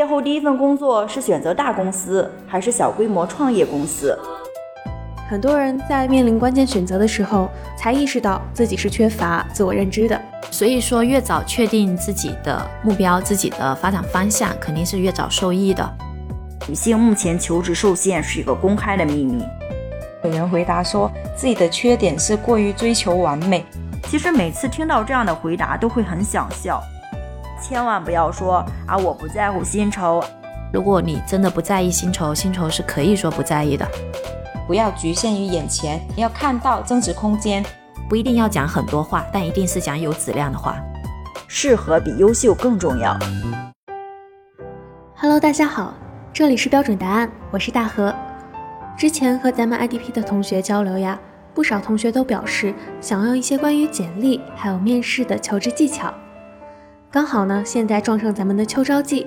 业后第一份工作是选择大公司还是小规模创业公司？很多人在面临关键选择的时候，才意识到自己是缺乏自我认知的。所以说，越早确定自己的目标、自己的发展方向，肯定是越早受益的。女性目前求职受限是一个公开的秘密。有人回答说自己的缺点是过于追求完美。其实每次听到这样的回答，都会很想笑。千万不要说啊，我不在乎薪酬。如果你真的不在意薪酬，薪酬是可以说不在意的。不要局限于眼前，要看到增值空间。不一定要讲很多话，但一定是讲有质量的话。适合比优秀更重要。Hello，大家好，这里是标准答案，我是大河。之前和咱们 IDP 的同学交流呀，不少同学都表示想要一些关于简历还有面试的求职技巧。刚好呢，现在撞上咱们的秋招季，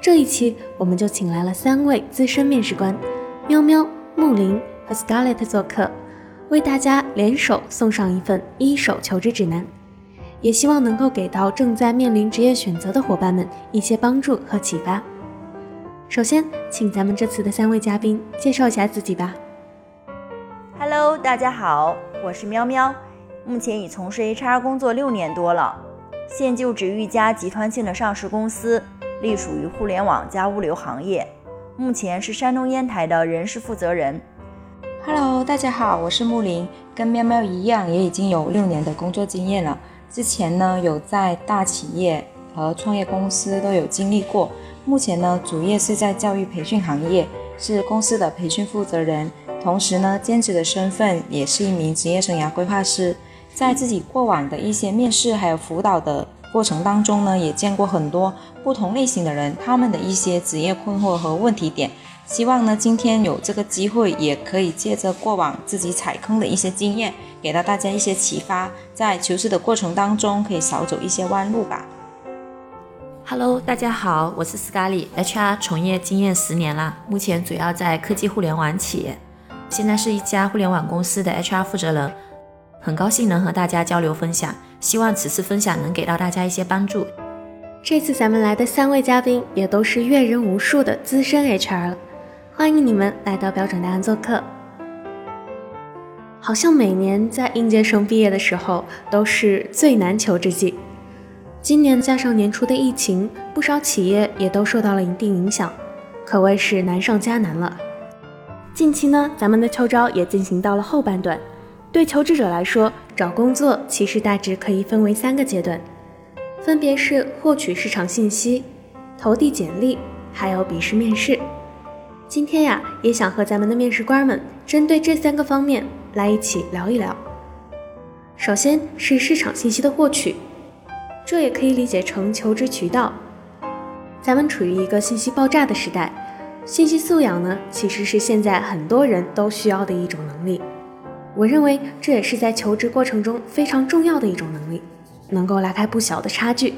这一期我们就请来了三位资深面试官，喵喵、木林和 Scarlett 做客，为大家联手送上一份一手求职指南，也希望能够给到正在面临职业选择的伙伴们一些帮助和启发。首先，请咱们这次的三位嘉宾介绍一下自己吧。Hello，大家好，我是喵喵，目前已从事 HR 工作六年多了。现就职于一家集团性的上市公司，隶属于互联网加物流行业。目前是山东烟台的人事负责人。Hello，大家好，我是木林，跟喵喵一样，也已经有六年的工作经验了。之前呢，有在大企业和创业公司都有经历过。目前呢，主业是在教育培训行业，是公司的培训负责人，同时呢，兼职的身份也是一名职业生涯规划师。在自己过往的一些面试还有辅导的过程当中呢，也见过很多不同类型的人，他们的一些职业困惑和问题点。希望呢，今天有这个机会，也可以借着过往自己踩坑的一些经验，给到大家一些启发，在求职的过程当中可以少走一些弯路吧。Hello，大家好，我是 Scarly，HR 从业经验十年了，目前主要在科技互联网企业，现在是一家互联网公司的 HR 负责人。很高兴能和大家交流分享，希望此次分享能给到大家一些帮助。这次咱们来的三位嘉宾也都是阅人无数的资深 HR 了，欢迎你们来到标准答案做客。好像每年在应届生毕业的时候都是最难求之季，今年加上年初的疫情，不少企业也都受到了一定影响，可谓是难上加难了。近期呢，咱们的秋招也进行到了后半段。对求职者来说，找工作其实大致可以分为三个阶段，分别是获取市场信息、投递简历，还有笔试面试。今天呀，也想和咱们的面试官们针对这三个方面来一起聊一聊。首先是市场信息的获取，这也可以理解成求职渠道。咱们处于一个信息爆炸的时代，信息素养呢，其实是现在很多人都需要的一种能力。我认为这也是在求职过程中非常重要的一种能力，能够拉开不小的差距。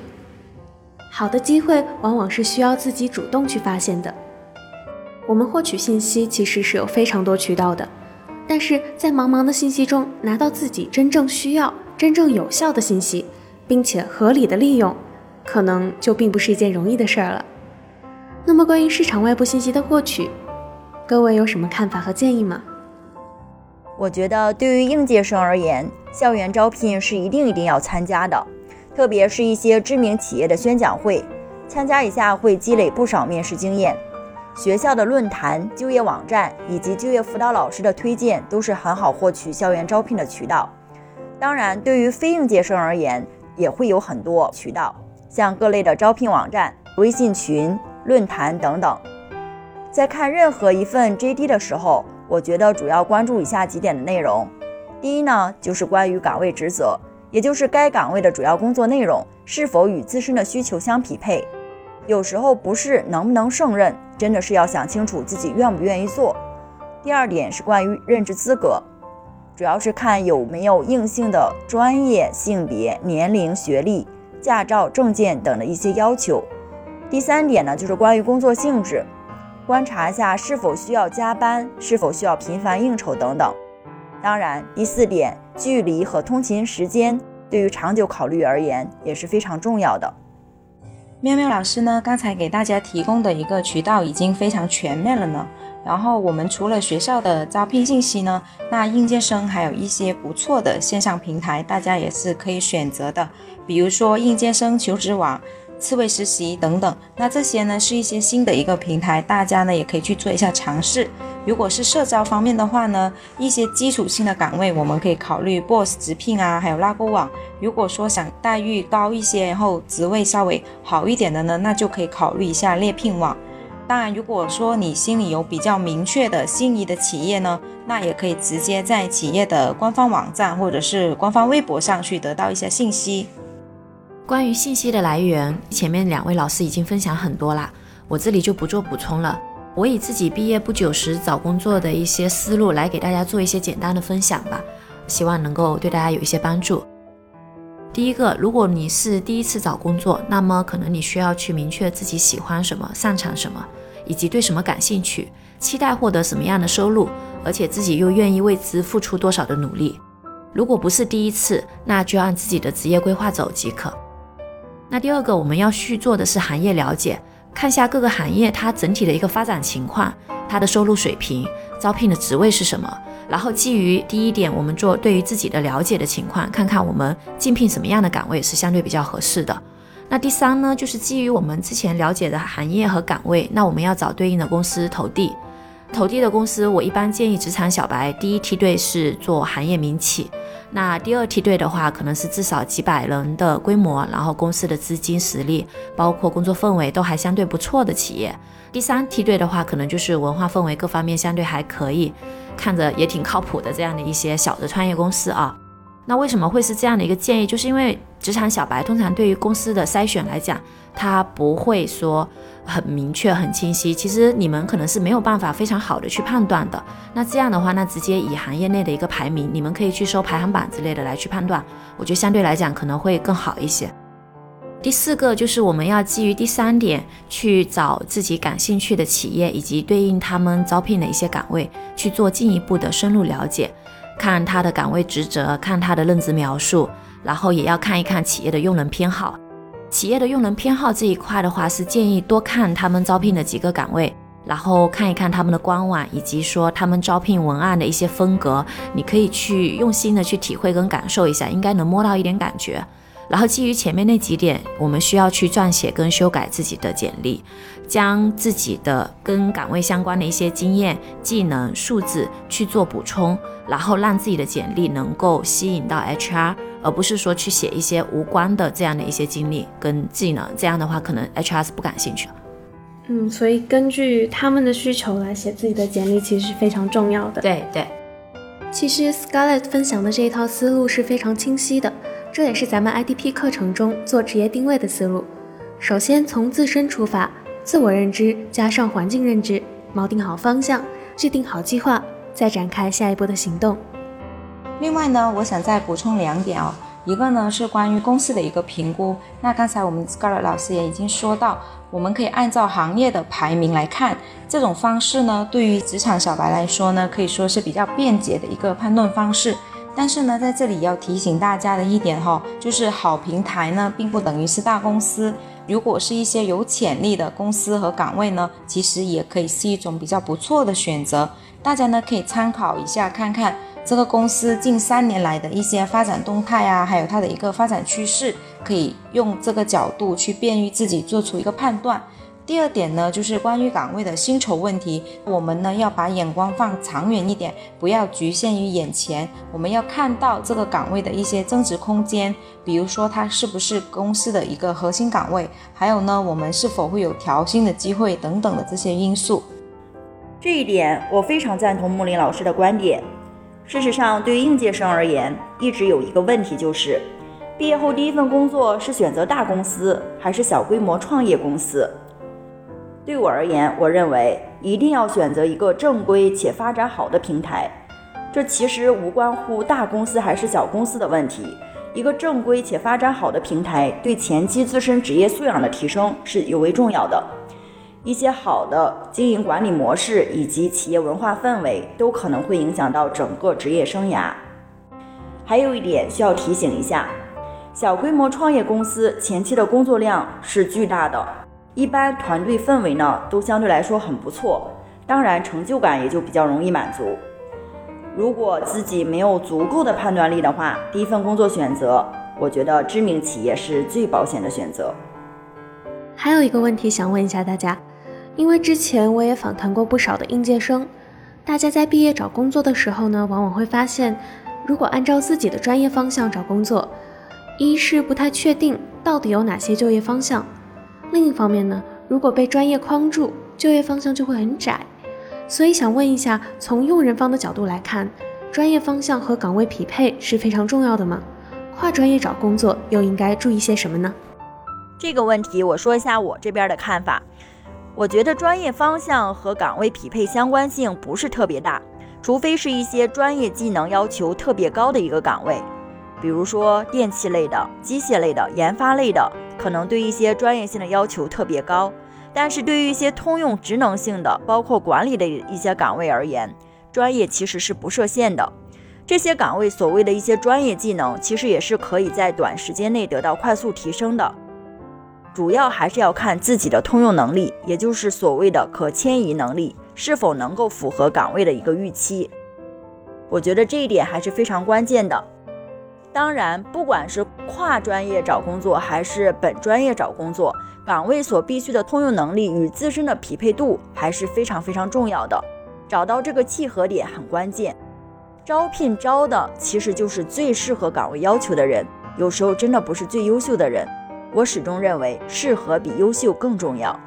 好的机会往往是需要自己主动去发现的。我们获取信息其实是有非常多渠道的，但是在茫茫的信息中拿到自己真正需要、真正有效的信息，并且合理的利用，可能就并不是一件容易的事儿了。那么关于市场外部信息的获取，各位有什么看法和建议吗？我觉得对于应届生而言，校园招聘是一定一定要参加的，特别是一些知名企业的宣讲会，参加一下会积累不少面试经验。学校的论坛、就业网站以及就业辅导老师的推荐都是很好获取校园招聘的渠道。当然，对于非应届生而言，也会有很多渠道，像各类的招聘网站、微信群、论坛等等。在看任何一份 JD 的时候，我觉得主要关注以下几点的内容。第一呢，就是关于岗位职责，也就是该岗位的主要工作内容是否与自身的需求相匹配。有时候不是能不能胜任，真的是要想清楚自己愿不愿意做。第二点是关于任职资格，主要是看有没有硬性的专业、性别、年龄、学历、驾照、证件等的一些要求。第三点呢，就是关于工作性质。观察一下是否需要加班，是否需要频繁应酬等等。当然，第四点，距离和通勤时间对于长久考虑而言也是非常重要的。喵喵老师呢，刚才给大家提供的一个渠道已经非常全面了呢。然后我们除了学校的招聘信息呢，那应届生还有一些不错的线上平台，大家也是可以选择的。比如说应届生求职网、刺猬实习等等。那这些呢是一些新的一个平台，大家呢也可以去做一下尝试。如果是社招方面的话呢，一些基础性的岗位我们可以考虑 Boss 直聘啊，还有拉勾网。如果说想待遇高一些，然后职位稍微好一点的呢，那就可以考虑一下猎聘网。当然，如果说你心里有比较明确的心仪的企业呢，那也可以直接在企业的官方网站或者是官方微博上去得到一些信息。关于信息的来源，前面两位老师已经分享很多啦，我这里就不做补充了。我以自己毕业不久时找工作的一些思路来给大家做一些简单的分享吧，希望能够对大家有一些帮助。第一个，如果你是第一次找工作，那么可能你需要去明确自己喜欢什么、擅长什么，以及对什么感兴趣，期待获得什么样的收入，而且自己又愿意为之付出多少的努力。如果不是第一次，那就按自己的职业规划走即可。那第二个，我们要去做的是行业了解。看下各个行业它整体的一个发展情况，它的收入水平，招聘的职位是什么？然后基于第一点，我们做对于自己的了解的情况，看看我们竞聘什么样的岗位是相对比较合适的。那第三呢，就是基于我们之前了解的行业和岗位，那我们要找对应的公司投递。投递的公司，我一般建议职场小白第一梯队是做行业民企。那第二梯队的话，可能是至少几百人的规模，然后公司的资金实力，包括工作氛围都还相对不错的企业。第三梯队的话，可能就是文化氛围各方面相对还可以，看着也挺靠谱的这样的一些小的创业公司啊。那为什么会是这样的一个建议？就是因为职场小白通常对于公司的筛选来讲，他不会说。很明确、很清晰。其实你们可能是没有办法非常好的去判断的。那这样的话，那直接以行业内的一个排名，你们可以去收排行榜之类的来去判断。我觉得相对来讲可能会更好一些。第四个就是我们要基于第三点去找自己感兴趣的企业以及对应他们招聘的一些岗位去做进一步的深入了解，看他的岗位职责，看他的任职描述，然后也要看一看企业的用人偏好。企业的用人偏好这一块的话，是建议多看他们招聘的几个岗位，然后看一看他们的官网，以及说他们招聘文案的一些风格，你可以去用心的去体会跟感受一下，应该能摸到一点感觉。然后基于前面那几点，我们需要去撰写跟修改自己的简历，将自己的跟岗位相关的一些经验、技能、数字去做补充，然后让自己的简历能够吸引到 HR。而不是说去写一些无关的这样的一些经历跟技能，这样的话可能 HR 是不感兴趣的。嗯，所以根据他们的需求来写自己的简历，其实是非常重要的。对对，其实 Scarlett 分享的这一套思路是非常清晰的，这也是咱们 IDP 课程中做职业定位的思路。首先从自身出发，自我认知加上环境认知，锚定好方向，制定好计划，再展开下一步的行动。另外呢，我想再补充两点哦。一个呢是关于公司的一个评估。那刚才我们 Scarlett 老师也已经说到，我们可以按照行业的排名来看。这种方式呢，对于职场小白来说呢，可以说是比较便捷的一个判断方式。但是呢，在这里要提醒大家的一点哈，就是好平台呢，并不等于是大公司。如果是一些有潜力的公司和岗位呢，其实也可以是一种比较不错的选择。大家呢可以参考一下，看看。这个公司近三年来的一些发展动态啊，还有它的一个发展趋势，可以用这个角度去便于自己做出一个判断。第二点呢，就是关于岗位的薪酬问题，我们呢要把眼光放长远一点，不要局限于眼前。我们要看到这个岗位的一些增值空间，比如说它是不是公司的一个核心岗位，还有呢，我们是否会有调薪的机会等等的这些因素。这一点我非常赞同木林老师的观点。事实上，对于应届生而言，一直有一个问题，就是毕业后第一份工作是选择大公司还是小规模创业公司。对我而言，我认为一定要选择一个正规且发展好的平台。这其实无关乎大公司还是小公司的问题。一个正规且发展好的平台，对前期自身职业素养的提升是尤为重要的。一些好的经营管理模式以及企业文化氛围，都可能会影响到整个职业生涯。还有一点需要提醒一下，小规模创业公司前期的工作量是巨大的，一般团队氛围呢都相对来说很不错，当然成就感也就比较容易满足。如果自己没有足够的判断力的话，第一份工作选择，我觉得知名企业是最保险的选择。还有一个问题想问一下大家，因为之前我也访谈过不少的应届生，大家在毕业找工作的时候呢，往往会发现，如果按照自己的专业方向找工作，一是不太确定到底有哪些就业方向，另一方面呢，如果被专业框住，就业方向就会很窄。所以想问一下，从用人方的角度来看，专业方向和岗位匹配是非常重要的吗？跨专业找工作又应该注意些什么呢？这个问题我说一下我这边的看法。我觉得专业方向和岗位匹配相关性不是特别大，除非是一些专业技能要求特别高的一个岗位。比如说电器类的、机械类的、研发类的，可能对一些专业性的要求特别高。但是对于一些通用职能性的，包括管理的一些岗位而言，专业其实是不设限的。这些岗位所谓的一些专业技能，其实也是可以在短时间内得到快速提升的。主要还是要看自己的通用能力，也就是所谓的可迁移能力，是否能够符合岗位的一个预期。我觉得这一点还是非常关键的。当然，不管是跨专业找工作还是本专业找工作，岗位所必须的通用能力与自身的匹配度还是非常非常重要的。找到这个契合点很关键。招聘招的其实就是最适合岗位要求的人，有时候真的不是最优秀的人。我始终认为，适合比优秀更重要。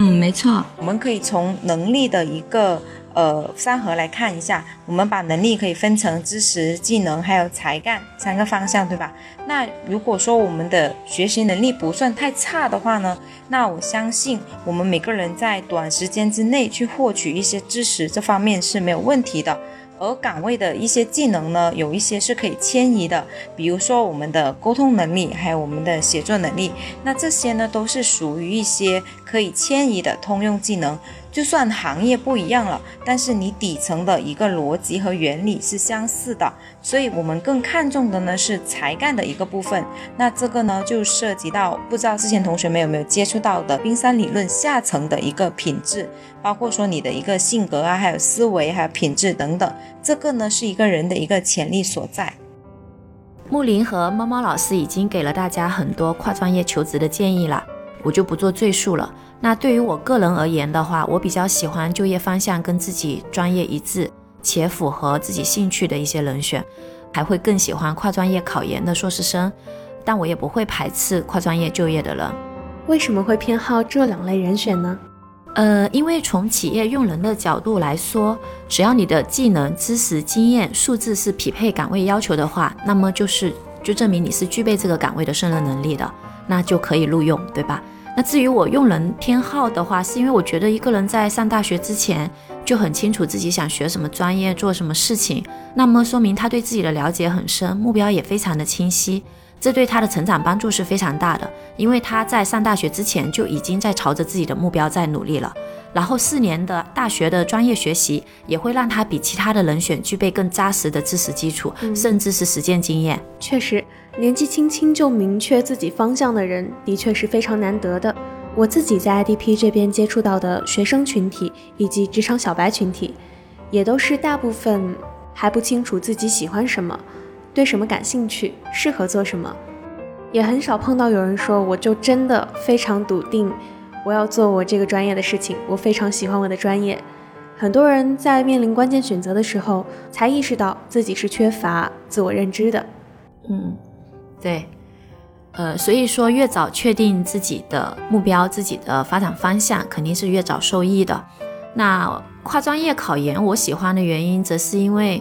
嗯，没错，我们可以从能力的一个。呃，三合来看一下，我们把能力可以分成知识、技能还有才干三个方向，对吧？那如果说我们的学习能力不算太差的话呢，那我相信我们每个人在短时间之内去获取一些知识，这方面是没有问题的。而岗位的一些技能呢，有一些是可以迁移的，比如说我们的沟通能力，还有我们的写作能力，那这些呢都是属于一些可以迁移的通用技能。就算行业不一样了，但是你底层的一个逻辑和原理是相似的，所以我们更看重的呢是才干的一个部分。那这个呢就涉及到，不知道之前同学们有没有接触到的冰山理论下层的一个品质，包括说你的一个性格啊，还有思维，还有品质等等，这个呢是一个人的一个潜力所在。木林和猫猫老师已经给了大家很多跨专业求职的建议了，我就不做赘述了。那对于我个人而言的话，我比较喜欢就业方向跟自己专业一致且符合自己兴趣的一些人选，还会更喜欢跨专业考研的硕士生，但我也不会排斥跨专业就业的人。为什么会偏好这两类人选呢？呃，因为从企业用人的角度来说，只要你的技能、知识、经验、素质是匹配岗位要求的话，那么就是就证明你是具备这个岗位的胜任能力的，那就可以录用，对吧？那至于我用人偏好的话，是因为我觉得一个人在上大学之前就很清楚自己想学什么专业，做什么事情，那么说明他对自己的了解很深，目标也非常的清晰，这对他的成长帮助是非常大的，因为他在上大学之前就已经在朝着自己的目标在努力了。然后四年的大学的专业学习也会让他比其他的人选具备更扎实的知识基础，甚至是实践经验。确实。年纪轻轻就明确自己方向的人，的确是非常难得的。我自己在 IDP 这边接触到的学生群体以及职场小白群体，也都是大部分还不清楚自己喜欢什么，对什么感兴趣，适合做什么。也很少碰到有人说，我就真的非常笃定，我要做我这个专业的事情，我非常喜欢我的专业。很多人在面临关键选择的时候，才意识到自己是缺乏自我认知的。嗯。对，呃，所以说越早确定自己的目标、自己的发展方向，肯定是越早受益的。那跨专业考研，我喜欢的原因，则是因为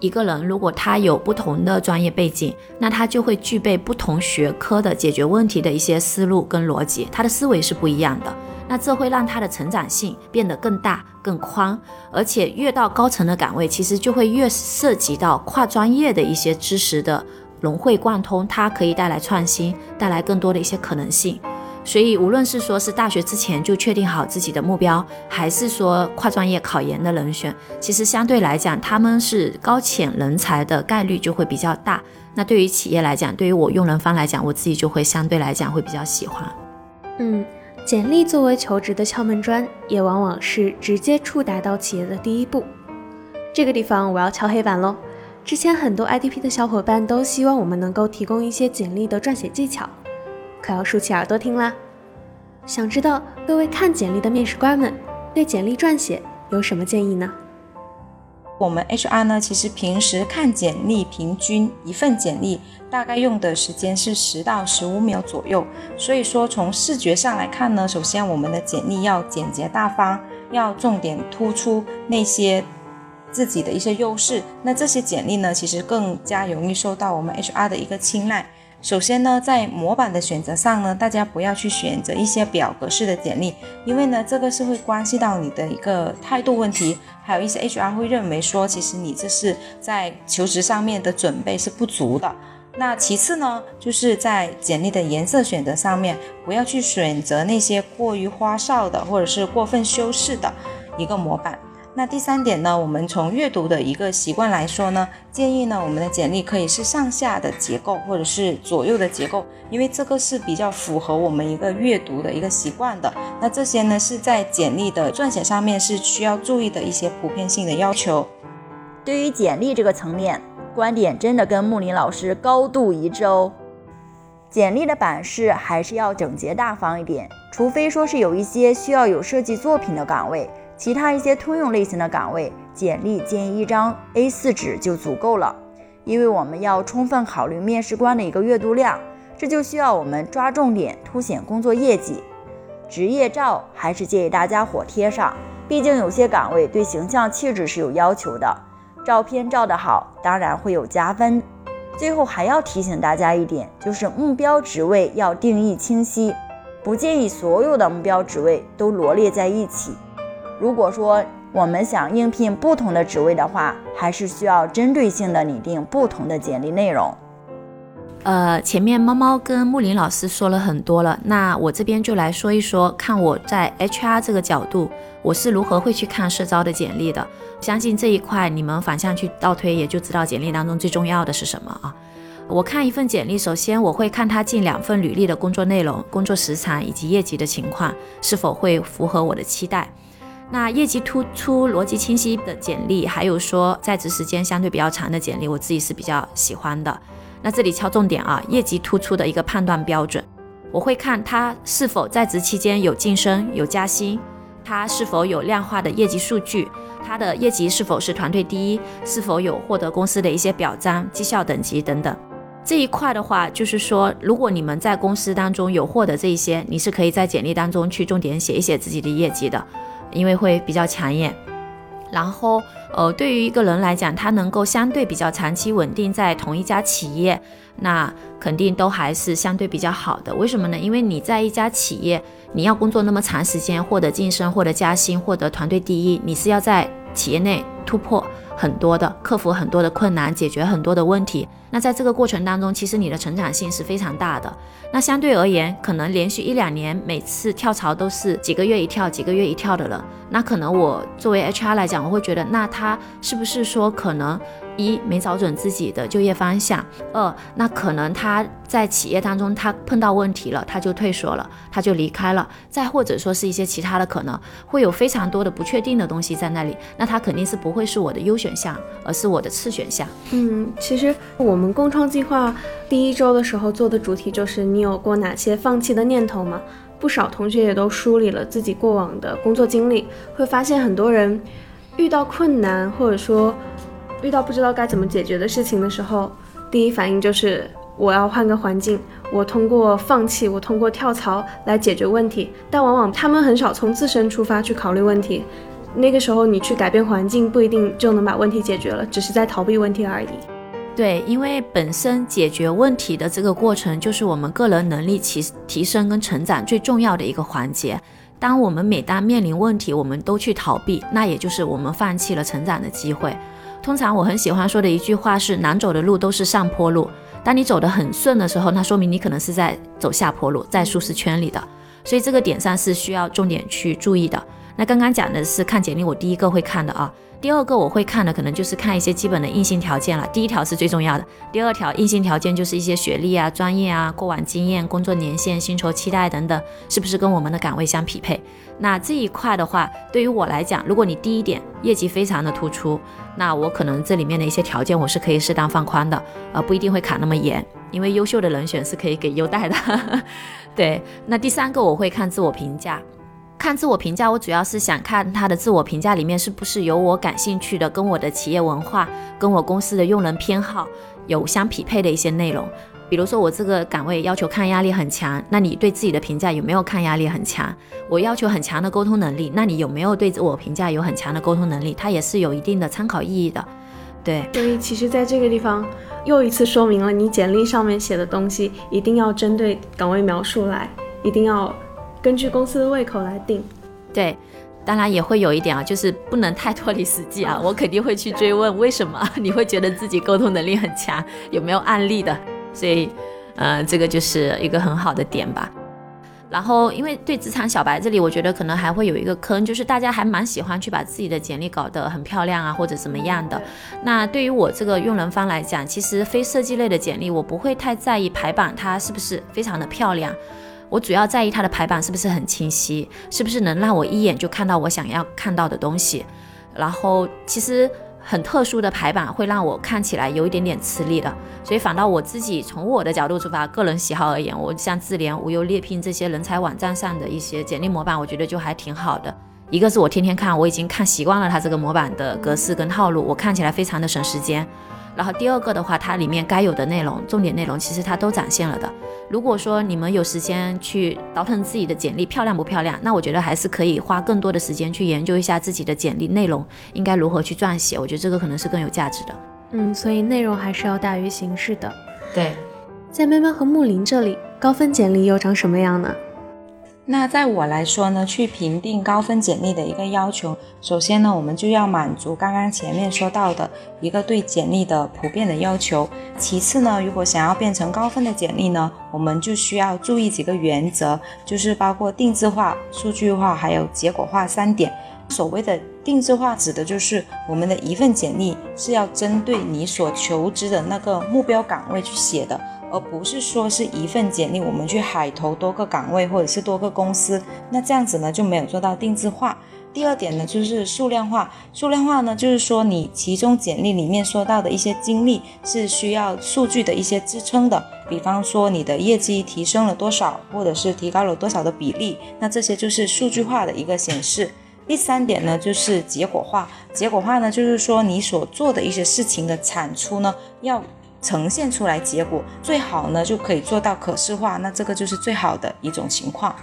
一个人如果他有不同的专业背景，那他就会具备不同学科的解决问题的一些思路跟逻辑，他的思维是不一样的。那这会让他的成长性变得更大、更宽，而且越到高层的岗位，其实就会越涉及到跨专业的一些知识的。融会贯通，它可以带来创新，带来更多的一些可能性。所以无论是说是大学之前就确定好自己的目标，还是说跨专业考研的人选，其实相对来讲，他们是高潜人才的概率就会比较大。那对于企业来讲，对于我用人方来讲，我自己就会相对来讲会比较喜欢。嗯，简历作为求职的敲门砖，也往往是直接触达到企业的第一步。这个地方我要敲黑板喽。之前很多 IDP 的小伙伴都希望我们能够提供一些简历的撰写技巧，可要竖起耳朵听啦。想知道各位看简历的面试官们对简历撰写有什么建议呢？我们 HR 呢，其实平时看简历，平均一份简历大概用的时间是十到十五秒左右。所以说，从视觉上来看呢，首先我们的简历要简洁大方，要重点突出那些自己的一些优势。那这些简历呢，其实更加容易受到我们 HR 的一个青睐。首先呢，在模板的选择上呢，大家不要去选择一些表格式的简历，因为呢，这个是会关系到你的一个态度问题。还有一些 HR 会认为说，其实你这是在求职上面的准备是不足的。那其次呢，就是在简历的颜色选择上面，不要去选择那些过于花哨的或者是过分修饰的一个模板。那第三点呢，我们从阅读的一个习惯来说呢，建议呢，我们的简历可以是上下的结构，或者是左右的结构，因为这个是比较符合我们一个阅读的一个习惯的。那这些呢，是在简历的撰写上面是需要注意的一些普遍性的要求。对于简历这个层面，观点真的跟木林老师高度一致哦。简历的版式还是要整洁大方一点，除非说是有一些需要有设计作品的岗位。其他一些通用类型的岗位，简历建议一张 A4 纸就足够了，因为我们要充分考虑面试官的一个阅读量，这就需要我们抓重点，凸显工作业绩。职业照还是建议大家伙贴上，毕竟有些岗位对形象气质是有要求的，照片照得好，当然会有加分。最后还要提醒大家一点，就是目标职位要定义清晰，不建议所有的目标职位都罗列在一起。如果说我们想应聘不同的职位的话，还是需要针对性的拟定不同的简历内容。呃，前面猫猫跟木林老师说了很多了，那我这边就来说一说，看我在 HR 这个角度，我是如何会去看社招的简历的。相信这一块你们反向去倒推，也就知道简历当中最重要的是什么啊。我看一份简历，首先我会看他近两份履历的工作内容、工作时长以及业绩的情况是否会符合我的期待。那业绩突出、逻辑清晰的简历，还有说在职时间相对比较长的简历，我自己是比较喜欢的。那这里敲重点啊，业绩突出的一个判断标准，我会看他是否在职期间有晋升、有加薪，他是否有量化的业绩数据，他的业绩是否是团队第一，是否有获得公司的一些表彰、绩效等级等等。这一块的话，就是说，如果你们在公司当中有获得这一些，你是可以在简历当中去重点写一写自己的业绩的。因为会比较抢眼，然后呃，对于一个人来讲，他能够相对比较长期稳定在同一家企业，那肯定都还是相对比较好的。为什么呢？因为你在一家企业，你要工作那么长时间，获得晋升、获得加薪、获得团队第一，你是要在企业内突破很多的，克服很多的困难，解决很多的问题。那在这个过程当中，其实你的成长性是非常大的。那相对而言，可能连续一两年每次跳槽都是几个月一跳、几个月一跳的了，那可能我作为 HR 来讲，我会觉得，那他是不是说可能？一没找准自己的就业方向，二那可能他在企业当中他碰到问题了，他就退缩了，他就离开了，再或者说是一些其他的可能，会有非常多的不确定的东西在那里，那他肯定是不会是我的优选项，而是我的次选项。嗯，其实我们共创计划第一周的时候做的主题就是你有过哪些放弃的念头吗？不少同学也都梳理了自己过往的工作经历，会发现很多人遇到困难或者说。遇到不知道该怎么解决的事情的时候，第一反应就是我要换个环境，我通过放弃，我通过跳槽来解决问题。但往往他们很少从自身出发去考虑问题。那个时候你去改变环境，不一定就能把问题解决了，只是在逃避问题而已。对，因为本身解决问题的这个过程，就是我们个人能力提提升跟成长最重要的一个环节。当我们每当面临问题，我们都去逃避，那也就是我们放弃了成长的机会。通常我很喜欢说的一句话是：难走的路都是上坡路。当你走得很顺的时候，那说明你可能是在走下坡路，在舒适圈里的。所以这个点上是需要重点去注意的。那刚刚讲的是看简历，我第一个会看的啊。第二个我会看的可能就是看一些基本的硬性条件了。第一条是最重要的，第二条硬性条件就是一些学历啊、专业啊、过往经验、工作年限、薪酬期待等等，是不是跟我们的岗位相匹配？那这一块的话，对于我来讲，如果你第一点业绩非常的突出，那我可能这里面的一些条件我是可以适当放宽的，呃，不一定会卡那么严，因为优秀的人选是可以给优待的。对，那第三个我会看自我评价。看自我评价，我主要是想看他的自我评价里面是不是有我感兴趣的，跟我的企业文化、跟我公司的用人偏好有相匹配的一些内容。比如说我这个岗位要求抗压力很强，那你对自己的评价有没有抗压力很强？我要求很强的沟通能力，那你有没有对自我评价有很强的沟通能力？它也是有一定的参考意义的。对，所以其实在这个地方又一次说明了，你简历上面写的东西一定要针对岗位描述来，一定要。根据公司的胃口来定，对，当然也会有一点啊，就是不能太脱离实际啊。我肯定会去追问为什么你会觉得自己沟通能力很强，有没有案例的？所以，呃，这个就是一个很好的点吧。然后，因为对职场小白这里，我觉得可能还会有一个坑，就是大家还蛮喜欢去把自己的简历搞得很漂亮啊，或者怎么样的。那对于我这个用人方来讲，其实非设计类的简历，我不会太在意排版它是不是非常的漂亮。我主要在意它的排版是不是很清晰，是不是能让我一眼就看到我想要看到的东西。然后其实很特殊的排版会让我看起来有一点点吃力的，所以反倒我自己从我的角度出发，个人喜好而言，我像智联、无忧猎聘这些人才网站上的一些简历模板，我觉得就还挺好的。一个是我天天看，我已经看习惯了它这个模板的格式跟套路，我看起来非常的省时间。然后第二个的话，它里面该有的内容、重点内容，其实它都展现了的。如果说你们有时间去倒腾自己的简历漂亮不漂亮，那我觉得还是可以花更多的时间去研究一下自己的简历内容应该如何去撰写。我觉得这个可能是更有价值的。嗯，所以内容还是要大于形式的。对，在喵喵和木林这里，高分简历又长什么样呢？那在我来说呢，去评定高分简历的一个要求，首先呢，我们就要满足刚刚前面说到的一个对简历的普遍的要求。其次呢，如果想要变成高分的简历呢，我们就需要注意几个原则，就是包括定制化、数据化还有结果化三点。所谓的定制化，指的就是我们的一份简历是要针对你所求职的那个目标岗位去写的。而不是说是一份简历，我们去海投多个岗位或者是多个公司，那这样子呢就没有做到定制化。第二点呢就是数量化，数量化呢就是说你其中简历里面说到的一些经历是需要数据的一些支撑的，比方说你的业绩提升了多少，或者是提高了多少的比例，那这些就是数据化的一个显示。第三点呢就是结果化，结果化呢就是说你所做的一些事情的产出呢要。呈现出来结果最好呢，就可以做到可视化，那这个就是最好的一种情况。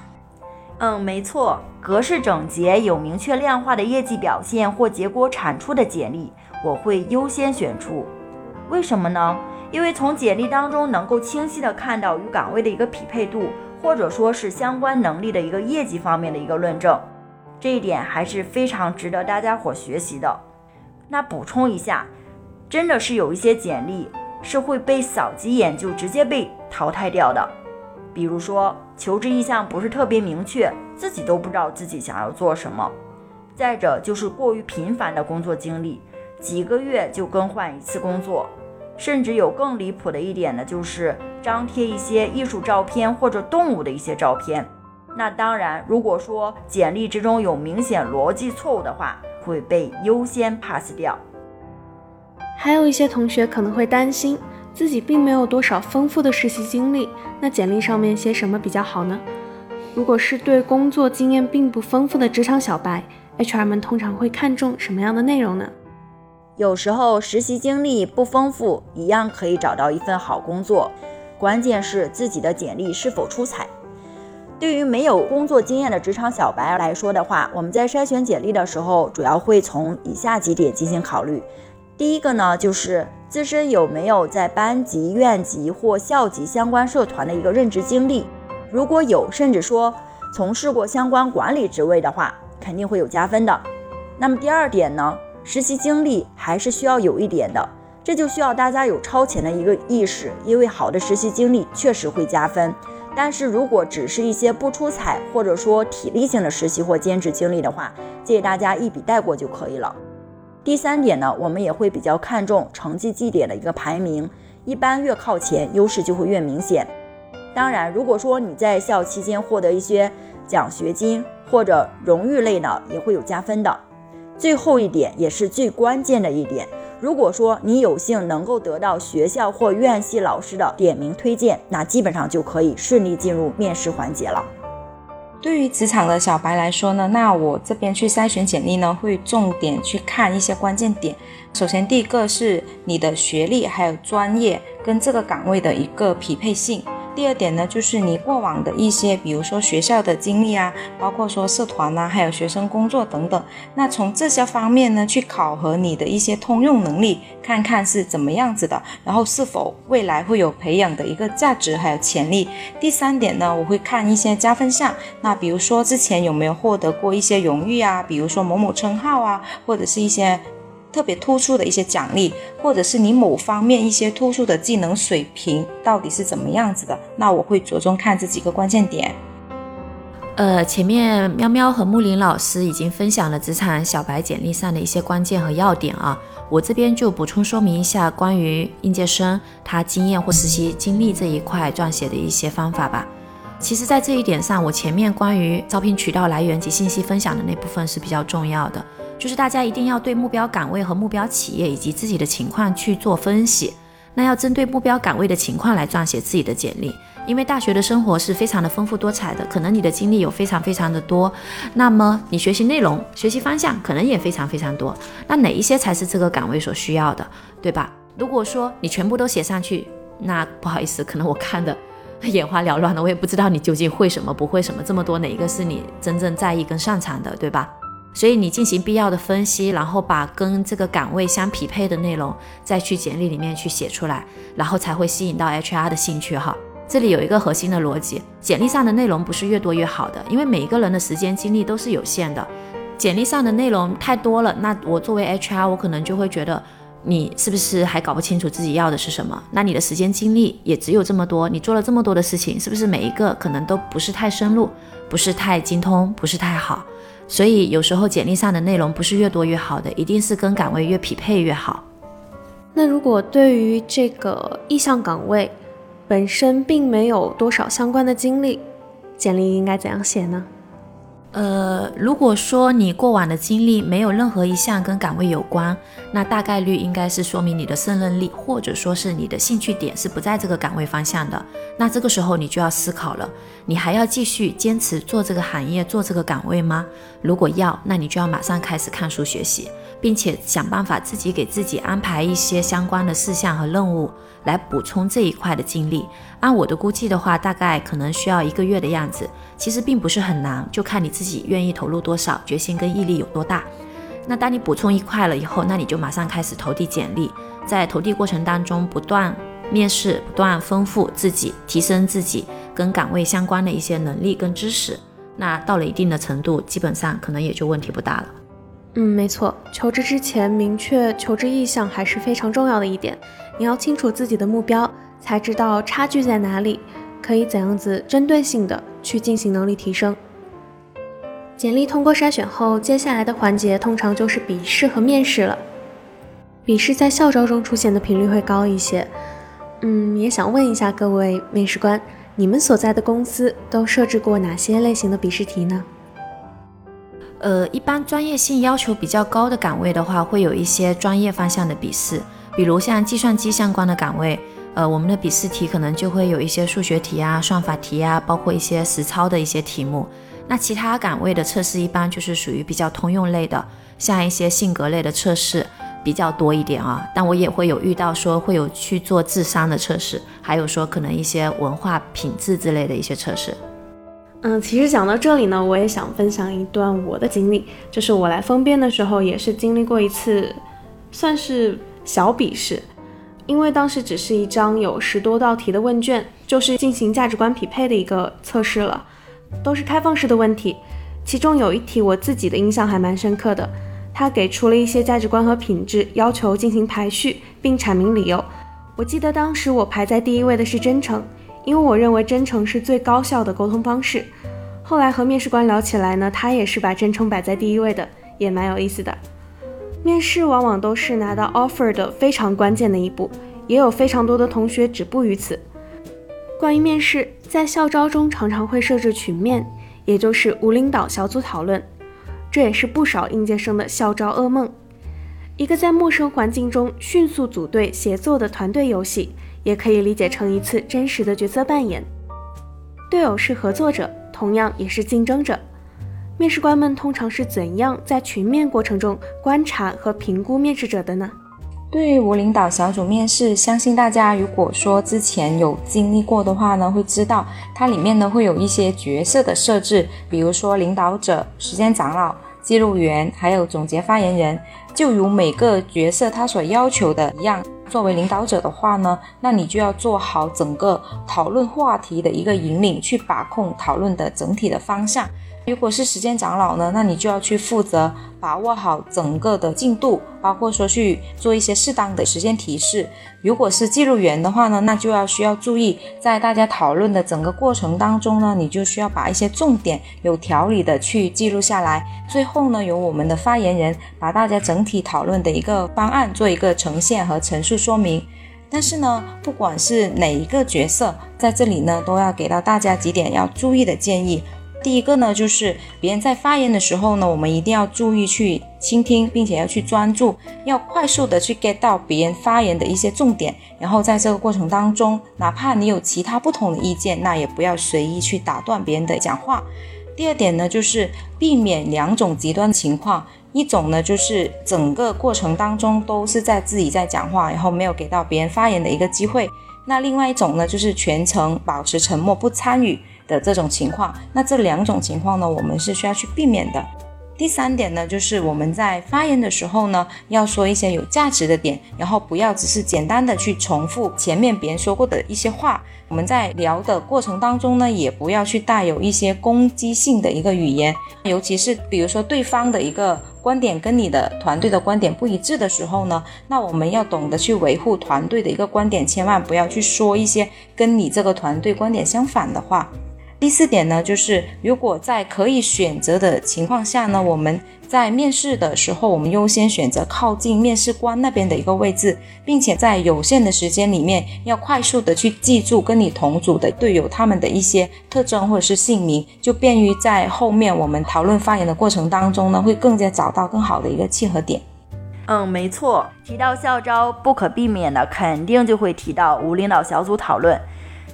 嗯，没错，格式整洁、有明确量化的业绩表现或结果产出的简历，我会优先选出。为什么呢？因为从简历当中能够清晰的看到与岗位的一个匹配度，或者说是相关能力的一个业绩方面的一个论证，这一点还是非常值得大家伙学习的。那补充一下，真的是有一些简历。是会被扫几眼就直接被淘汰掉的，比如说求职意向不是特别明确，自己都不知道自己想要做什么；再者就是过于频繁的工作经历，几个月就更换一次工作，甚至有更离谱的一点呢，就是张贴一些艺术照片或者动物的一些照片。那当然，如果说简历之中有明显逻辑错误的话，会被优先 pass 掉。还有一些同学可能会担心自己并没有多少丰富的实习经历，那简历上面写什么比较好呢？如果是对工作经验并不丰富的职场小白，HR 们通常会看重什么样的内容呢？有时候实习经历不丰富，一样可以找到一份好工作，关键是自己的简历是否出彩。对于没有工作经验的职场小白来说的话，我们在筛选简历的时候，主要会从以下几点进行考虑。第一个呢，就是自身有没有在班级、院级或校级相关社团的一个任职经历，如果有，甚至说从事过相关管理职位的话，肯定会有加分的。那么第二点呢，实习经历还是需要有一点的，这就需要大家有超前的一个意识，因为好的实习经历确实会加分。但是如果只是一些不出彩或者说体力性的实习或兼职经历的话，建议大家一笔带过就可以了。第三点呢，我们也会比较看重成绩绩点的一个排名，一般越靠前，优势就会越明显。当然，如果说你在校期间获得一些奖学金或者荣誉类呢，也会有加分的。最后一点也是最关键的一点。如果说你有幸能够得到学校或院系老师的点名推荐，那基本上就可以顺利进入面试环节了。对于职场的小白来说呢，那我这边去筛选简历呢，会重点去看一些关键点。首先，第一个是你的学历还有专业跟这个岗位的一个匹配性。第二点呢，就是你过往的一些，比如说学校的经历啊，包括说社团啊，还有学生工作等等。那从这些方面呢，去考核你的一些通用能力，看看是怎么样子的，然后是否未来会有培养的一个价值还有潜力。第三点呢，我会看一些加分项，那比如说之前有没有获得过一些荣誉啊，比如说某某称号啊，或者是一些。特别突出的一些奖励，或者是你某方面一些突出的技能水平到底是怎么样子的？那我会着重看这几个关键点。呃，前面喵喵和木林老师已经分享了职场小白简历上的一些关键和要点啊，我这边就补充说明一下关于应届生他经验或实习经历这一块撰写的一些方法吧。其实，在这一点上，我前面关于招聘渠道来源及信息分享的那部分是比较重要的。就是大家一定要对目标岗位和目标企业以及自己的情况去做分析。那要针对目标岗位的情况来撰写自己的简历，因为大学的生活是非常的丰富多彩的，可能你的经历有非常非常的多，那么你学习内容、学习方向可能也非常非常多。那哪一些才是这个岗位所需要的，对吧？如果说你全部都写上去，那不好意思，可能我看的眼花缭乱的，我也不知道你究竟会什么，不会什么，这么多哪一个是你真正在意跟擅长的，对吧？所以你进行必要的分析，然后把跟这个岗位相匹配的内容再去简历里面去写出来，然后才会吸引到 HR 的兴趣哈。这里有一个核心的逻辑，简历上的内容不是越多越好的，因为每一个人的时间精力都是有限的，简历上的内容太多了，那我作为 HR，我可能就会觉得你是不是还搞不清楚自己要的是什么？那你的时间精力也只有这么多，你做了这么多的事情，是不是每一个可能都不是太深入，不是太精通，不是太好？所以有时候简历上的内容不是越多越好的，一定是跟岗位越匹配越好。那如果对于这个意向岗位本身并没有多少相关的经历，简历应该怎样写呢？呃，如果说你过往的经历没有任何一项跟岗位有关，那大概率应该是说明你的胜任力或者说是你的兴趣点是不在这个岗位方向的。那这个时候你就要思考了，你还要继续坚持做这个行业做这个岗位吗？如果要，那你就要马上开始看书学习，并且想办法自己给自己安排一些相关的事项和任务。来补充这一块的经历，按我的估计的话，大概可能需要一个月的样子。其实并不是很难，就看你自己愿意投入多少，决心跟毅力有多大。那当你补充一块了以后，那你就马上开始投递简历，在投递过程当中不断面试，不断丰富自己，提升自己跟岗位相关的一些能力跟知识。那到了一定的程度，基本上可能也就问题不大了。嗯，没错，求职之前明确求职意向还是非常重要的一点。你要清楚自己的目标，才知道差距在哪里，可以怎样子针对性的去进行能力提升。简历通过筛选后，接下来的环节通常就是笔试和面试了。笔试在校招中出现的频率会高一些。嗯，也想问一下各位面试官，你们所在的公司都设置过哪些类型的笔试题呢？呃，一般专业性要求比较高的岗位的话，会有一些专业方向的笔试，比如像计算机相关的岗位，呃，我们的笔试题可能就会有一些数学题啊、算法题啊，包括一些实操的一些题目。那其他岗位的测试一般就是属于比较通用类的，像一些性格类的测试比较多一点啊。但我也会有遇到说会有去做智商的测试，还有说可能一些文化品质之类的一些测试。嗯，其实讲到这里呢，我也想分享一段我的经历，就是我来封边的时候，也是经历过一次，算是小笔试，因为当时只是一张有十多道题的问卷，就是进行价值观匹配的一个测试了，都是开放式的问题，其中有一题我自己的印象还蛮深刻的，他给出了一些价值观和品质要求进行排序，并阐明理由。我记得当时我排在第一位的是真诚。因为我认为真诚是最高效的沟通方式。后来和面试官聊起来呢，他也是把真诚摆在第一位的，也蛮有意思的。面试往往都是拿到 offer 的非常关键的一步，也有非常多的同学止步于此。关于面试，在校招中常常会设置群面，也就是无领导小组讨论，这也是不少应届生的校招噩梦。一个在陌生环境中迅速组队协作的团队游戏，也可以理解成一次真实的角色扮演。队友是合作者。同样也是竞争者，面试官们通常是怎样在群面过程中观察和评估面试者的呢？对于无领导小组面试，相信大家如果说之前有经历过的话呢，会知道它里面呢会有一些角色的设置，比如说领导者、时间长老、记录员，还有总结发言人，就如每个角色他所要求的一样。作为领导者的话呢，那你就要做好整个讨论话题的一个引领，去把控讨论的整体的方向。如果是时间长老呢，那你就要去负责把握好整个的进度，包括说去做一些适当的时间提示。如果是记录员的话呢，那就要需要注意，在大家讨论的整个过程当中呢，你就需要把一些重点有条理的去记录下来。最后呢，由我们的发言人把大家整体讨论的一个方案做一个呈现和陈述说明。但是呢，不管是哪一个角色，在这里呢，都要给到大家几点要注意的建议。第一个呢，就是别人在发言的时候呢，我们一定要注意去倾听，并且要去专注，要快速的去 get 到别人发言的一些重点。然后在这个过程当中，哪怕你有其他不同的意见，那也不要随意去打断别人的讲话。第二点呢，就是避免两种极端情况，一种呢就是整个过程当中都是在自己在讲话，然后没有给到别人发言的一个机会。那另外一种呢，就是全程保持沉默不参与。的这种情况，那这两种情况呢，我们是需要去避免的。第三点呢，就是我们在发言的时候呢，要说一些有价值的点，然后不要只是简单的去重复前面别人说过的一些话。我们在聊的过程当中呢，也不要去带有一些攻击性的一个语言，尤其是比如说对方的一个观点跟你的团队的观点不一致的时候呢，那我们要懂得去维护团队的一个观点，千万不要去说一些跟你这个团队观点相反的话。第四点呢，就是如果在可以选择的情况下呢，我们在面试的时候，我们优先选择靠近面试官那边的一个位置，并且在有限的时间里面，要快速的去记住跟你同组的队友他们的一些特征或者是姓名，就便于在后面我们讨论发言的过程当中呢，会更加找到更好的一个契合点。嗯，没错，提到校招，不可避免的肯定就会提到无领导小组讨论。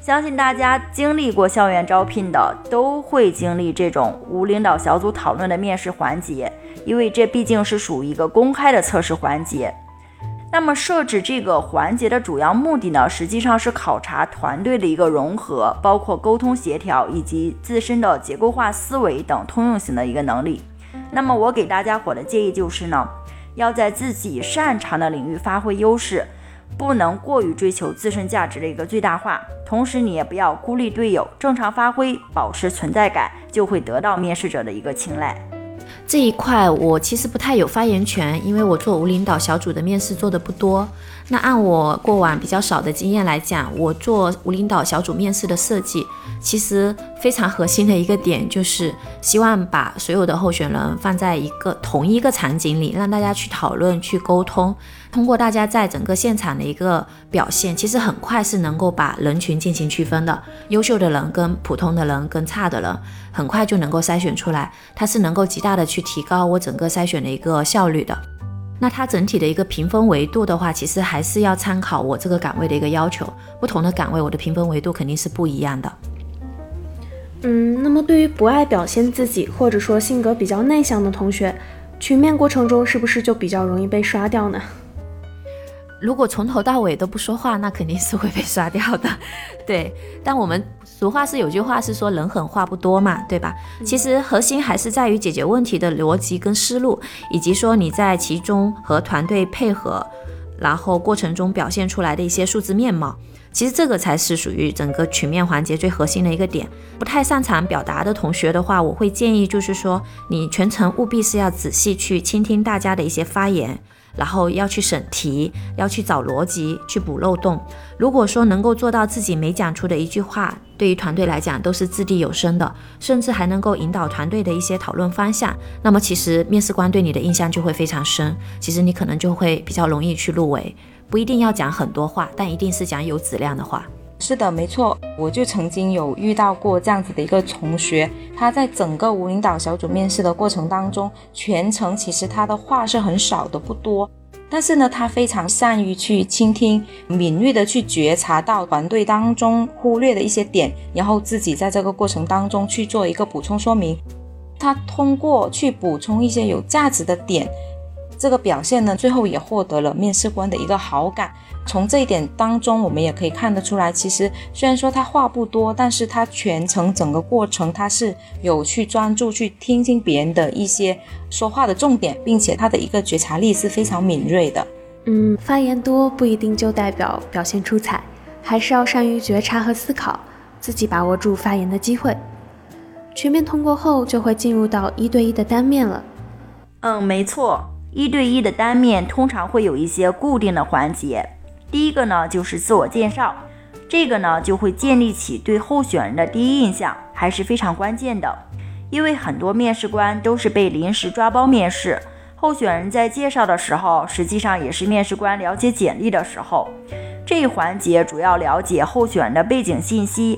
相信大家经历过校园招聘的，都会经历这种无领导小组讨论的面试环节，因为这毕竟是属于一个公开的测试环节。那么设置这个环节的主要目的呢，实际上是考察团队的一个融合，包括沟通协调以及自身的结构化思维等通用型的一个能力。那么我给大家伙的建议就是呢，要在自己擅长的领域发挥优势。不能过于追求自身价值的一个最大化，同时你也不要孤立队友，正常发挥，保持存在感，就会得到面试者的一个青睐。这一块我其实不太有发言权，因为我做无领导小组的面试做的不多。那按我过往比较少的经验来讲，我做无领导小组面试的设计，其实非常核心的一个点就是希望把所有的候选人放在一个同一个场景里，让大家去讨论、去沟通。通过大家在整个现场的一个表现，其实很快是能够把人群进行区分的。优秀的人跟普通的人跟差的人，很快就能够筛选出来。它是能够极大的去提高我整个筛选的一个效率的。那它整体的一个评分维度的话，其实还是要参考我这个岗位的一个要求。不同的岗位，我的评分维度肯定是不一样的。嗯，那么对于不爱表现自己，或者说性格比较内向的同学，群面过程中是不是就比较容易被刷掉呢？如果从头到尾都不说话，那肯定是会被刷掉的。对，但我们俗话是有句话是说人狠话不多嘛，对吧？其实核心还是在于解决问题的逻辑跟思路，以及说你在其中和团队配合，然后过程中表现出来的一些数字面貌。其实这个才是属于整个曲面环节最核心的一个点。不太擅长表达的同学的话，我会建议就是说，你全程务必是要仔细去倾听大家的一些发言。然后要去审题，要去找逻辑，去补漏洞。如果说能够做到自己没讲出的一句话，对于团队来讲都是掷地有声的，甚至还能够引导团队的一些讨论方向，那么其实面试官对你的印象就会非常深。其实你可能就会比较容易去入围，不一定要讲很多话，但一定是讲有质量的话。是的，没错，我就曾经有遇到过这样子的一个同学，他在整个无领导小组面试的过程当中，全程其实他的话是很少的，不多，但是呢，他非常善于去倾听，敏锐的去觉察到团队当中忽略的一些点，然后自己在这个过程当中去做一个补充说明。他通过去补充一些有价值的点，这个表现呢，最后也获得了面试官的一个好感。从这一点当中，我们也可以看得出来，其实虽然说他话不多，但是他全程整个过程他是有去专注去听清别人的一些说话的重点，并且他的一个觉察力是非常敏锐的。嗯，发言多不一定就代表表现出彩，还是要善于觉察和思考，自己把握住发言的机会。全面通过后，就会进入到一对一的单面了。嗯，没错，一对一的单面通常会有一些固定的环节。第一个呢就是自我介绍，这个呢就会建立起对候选人的第一印象，还是非常关键的。因为很多面试官都是被临时抓包面试，候选人在介绍的时候，实际上也是面试官了解简历的时候。这一环节主要了解候选人的背景信息，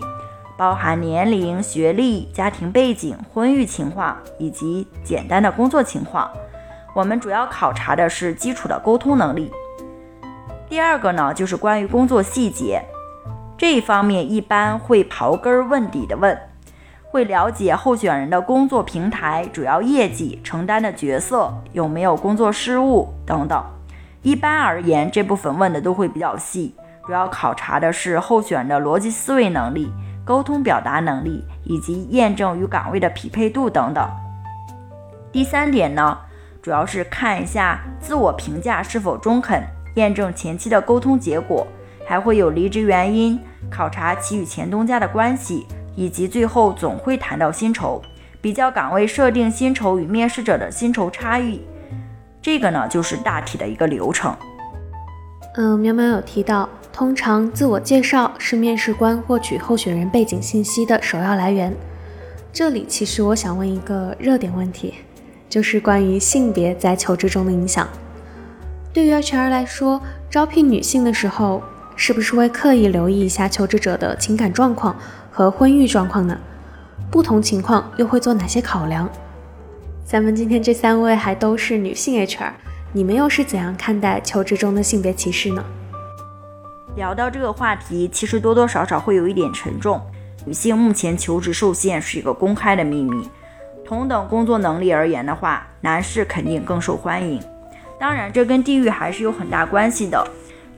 包含年龄、学历、家庭背景、婚育情况以及简单的工作情况。我们主要考察的是基础的沟通能力。第二个呢，就是关于工作细节这一方面，一般会刨根问底的问，会了解候选人的工作平台、主要业绩、承担的角色有没有工作失误等等。一般而言，这部分问的都会比较细，主要考察的是候选人的逻辑思维能力、沟通表达能力以及验证与岗位的匹配度等等。第三点呢，主要是看一下自我评价是否中肯。验证前期的沟通结果，还会有离职原因，考察其与前东家的关系，以及最后总会谈到薪酬，比较岗位设定薪酬与面试者的薪酬差异。这个呢，就是大体的一个流程。嗯，喵喵有提到，通常自我介绍是面试官获取候选人背景信息的首要来源。这里其实我想问一个热点问题，就是关于性别在求职中的影响。对于 HR 来说，招聘女性的时候，是不是会刻意留意一下求职者的情感状况和婚育状况呢？不同情况又会做哪些考量？咱们今天这三位还都是女性 HR，你们又是怎样看待求职中的性别歧视呢？聊到这个话题，其实多多少少会有一点沉重。女性目前求职受限是一个公开的秘密。同等工作能力而言的话，男士肯定更受欢迎。当然，这跟地域还是有很大关系的。